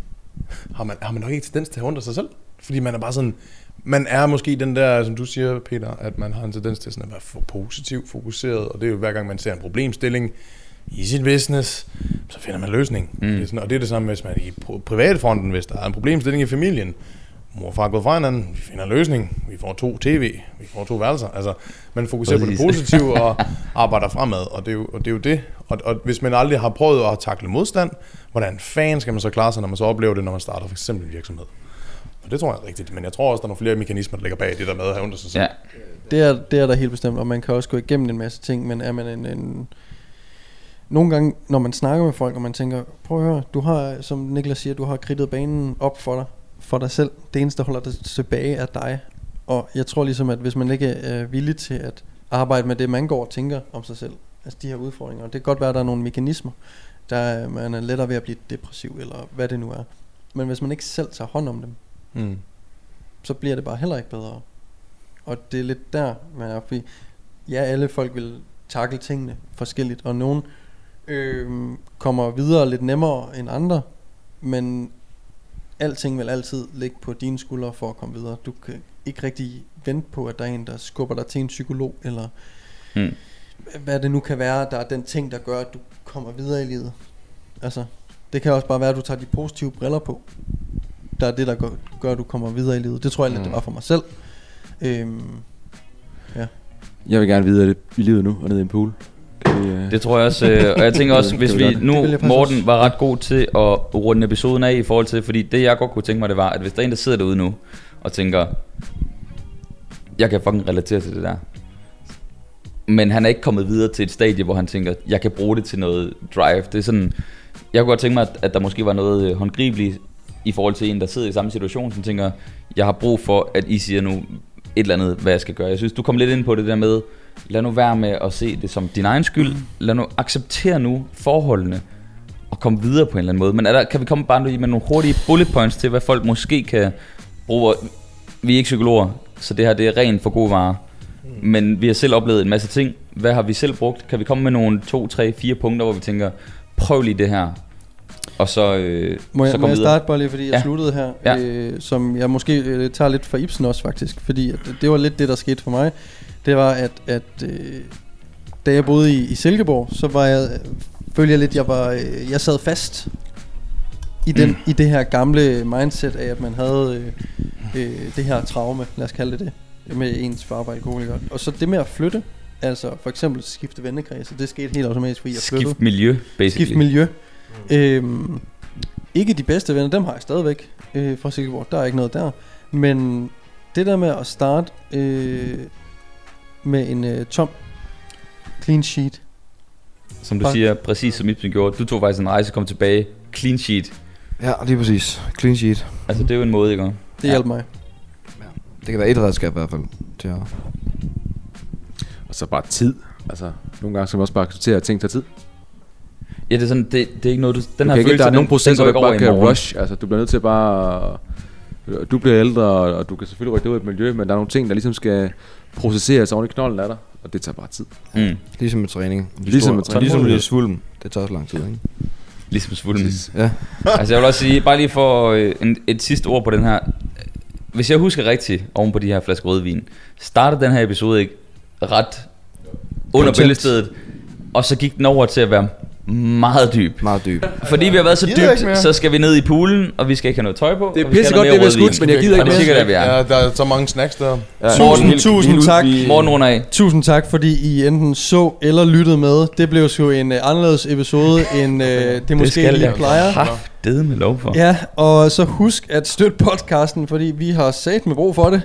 har, man, har man nok ikke tendens til at have ondt af sig selv? Fordi man er bare sådan... Man er måske den der, som du siger, Peter, at man har en tendens til sådan at være for positiv fokuseret, og det er jo hver gang, man ser en problemstilling i sit business, så finder man løsning. Mm. Det er sådan, og det er det samme, hvis man i pri- private fronten, hvis der er en problemstilling i familien, mor og far er gået fra hinanden, vi finder en løsning, vi får to tv, vi får to værelser. Altså, man fokuserer Præcis. på det positive og arbejder fremad, og det er jo, og det, er jo det. Og, og hvis man aldrig har prøvet at takle modstand, hvordan fanden skal man så klare sig, når man så oplever det, når man starter for eksempel en virksomhed? Og det tror jeg er rigtigt, men jeg tror også, der er nogle flere mekanismer, der ligger bag det der med at have af sig selv. Ja. Det er, det er der helt bestemt, og man kan også gå igennem en masse ting, men er man en, en nogle gange, når man snakker med folk, og man tænker, prøv at høre, du har, som Niklas siger, du har kridtet banen op for dig, for dig selv. Det eneste, der holder dig tilbage, er dig. Og jeg tror ligesom, at hvis man ikke er villig til at arbejde med det, man går og tænker om sig selv, altså de her udfordringer, og det kan godt være, at der er nogle mekanismer, der er, man er lettere ved at blive depressiv, eller hvad det nu er. Men hvis man ikke selv tager hånd om dem, Mm. så bliver det bare heller ikke bedre. Og det er lidt der, man er, fordi ja, alle folk vil takle tingene forskelligt, og nogen øh, kommer videre lidt nemmere end andre, men alting vil altid ligge på dine skuldre for at komme videre. Du kan ikke rigtig vente på, at der er en, der skubber dig til en psykolog, eller Mm. hvad det nu kan være, der er den ting, der gør, at du kommer videre i livet. Altså, det kan også bare være, at du tager de positive briller på. Der er det, der gør, gør at du kommer videre i livet. Det tror jeg lidt, det var for mig selv. Øhm, Jeg vil gerne videre i livet nu, og ned i en pool. Uh... Det tror jeg også, øh, og jeg tænker også, hvis vi nu, Morten var ret god til at runde episoden af i forhold til, fordi det jeg godt kunne tænke mig, det var, at hvis der er en, der sidder derude nu, og tænker, jeg kan fucking relatere til det der, men han er ikke kommet videre til et stadie, hvor han tænker, jeg kan bruge det til noget drive. Det er sådan, jeg kunne godt tænke mig, at, at der måske var noget øh, håndgribeligt i forhold til en, der sidder i samme situation, som tænker, jeg har brug for, at I siger nu et eller andet, hvad jeg skal gøre. Jeg synes, du kom lidt ind på det der med, lad nu være med at se det som din egen skyld. Lad nu acceptere nu forholdene og komme videre på en eller anden måde. Men er der, kan vi komme bare med nogle hurtige bullet points til, hvad folk måske kan bruge? Vi er ikke psykologer, så det her det er rent for god vare. Men vi har selv oplevet en masse ting. Hvad har vi selv brugt? Kan vi komme med nogle to, tre, fire punkter, hvor vi tænker, prøv lige det her. Og så, øh, må jeg, så må jeg starte bare lige, fordi jeg Ja. sluttede her, Ja. øh, som jeg måske øh, tager lidt fra Ibsen også faktisk, fordi at, det var lidt det, der skete for mig. Det var, at, at øh, da jeg boede i, i Silkeborg, så var jeg, følte jeg lidt, jeg var, øh, jeg sad fast i, den, Mm. i det her gamle mindset af, at man havde øh, øh, det her traume, lad os kalde det det, med ens far var alkoholiker. Og så det med at flytte, altså for eksempel skifte vennekreds, det skete helt automatisk, fordi jeg flyttede. Skift miljø, basically. Skift miljø. Øhm, ikke de bedste venner, dem har jeg stadigvæk øh, fra Silkeborg. Der er ikke noget der. Men det der med at starte øh, med en øh, tom clean sheet, som du Bare- siger, præcis som Ibsen gjorde. Du tog faktisk en rejse, kom tilbage, clean sheet. Ja, lige præcis. Clean sheet. Altså, det er jo en måde, ikke? Det Ja. hjalp mig. Det kan være et redskab i hvert fald. Til at... Og så bare tid. Altså, nogle gange skal man også bare acceptere, at ting tager tid. Ja, det er sådan, det, det er ikke noget, du... Den her du kan ikke, følelse, der er den processer, går du ikke bare kan rush. Altså, du bliver nødt til bare... Du bliver ældre, og du kan selvfølgelig rykke ud i et miljø, men der er nogle ting, der ligesom skal processeres oven i knolden af dig, og det tager bare tid. Mm. Ligesom med træning. Ligesom med træning. Ligesom med svulm. Det tager også lang tid, ikke? Ligesom svulmen. Ja. altså jeg vil også sige, bare lige for øh, en, et sidste ord på den her. Hvis jeg husker rigtigt, oven på de her flasker rødvin, startede den her episode ikke ret under bæltestedet, og så gik den over til at være meget dyb. Meget dyb. Fordi vi har været så dybt, mere. så skal vi ned i poolen, og vi skal ikke have noget tøj på. Det er pissegodt, have det noget vi har mere rødvin. skudt, men jeg gider ikke Og det er mere. sikkert, at vi er. Ja, der er så mange snacks der. Tusind, Morten, tusind tak. vi- Morten runder af. Tusind tak, fordi I enten så eller lyttede med. Det blev sgu en uh, anderledes episode, end uh, det måske skal lige plejer. Haftede med lov for. Ja, og så husk at støtte podcasten, fordi vi har sat med brug for det.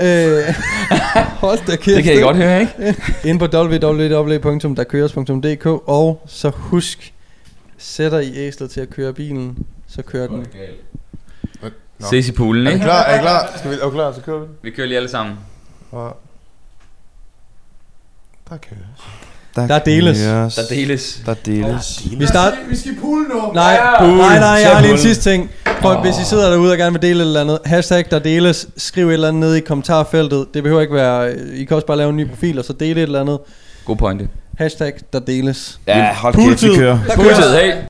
Øh, hold da kæft. Det kan I godt høre, ikke? Ind på www.derkøres.dk Og så husk, sætter I æslet til at køre bilen, så kører den. Nå. Ses i poolen, Er I ikke? klar? Er I klar? Skal vi, er klar? Så kører vi. Vi kører lige alle sammen. Og... Der kører. Der deles. Yes. Der deles. Der deles. Vi starter... Vi skal i poolen nu. Nej, nej, nej, jeg har lige en sidste ting. Prøv, hvis I sidder derude og gerne vil dele et eller andet, hashtag der deles, skriv et eller andet nede i kommentarfeltet. Det behøver ikke være, I kan også bare lave en ny profil, og så dele et eller andet. God pointe. Hashtag der deles. Ja, hold kæft, vi Pooltid. kører. Der God tid, hey.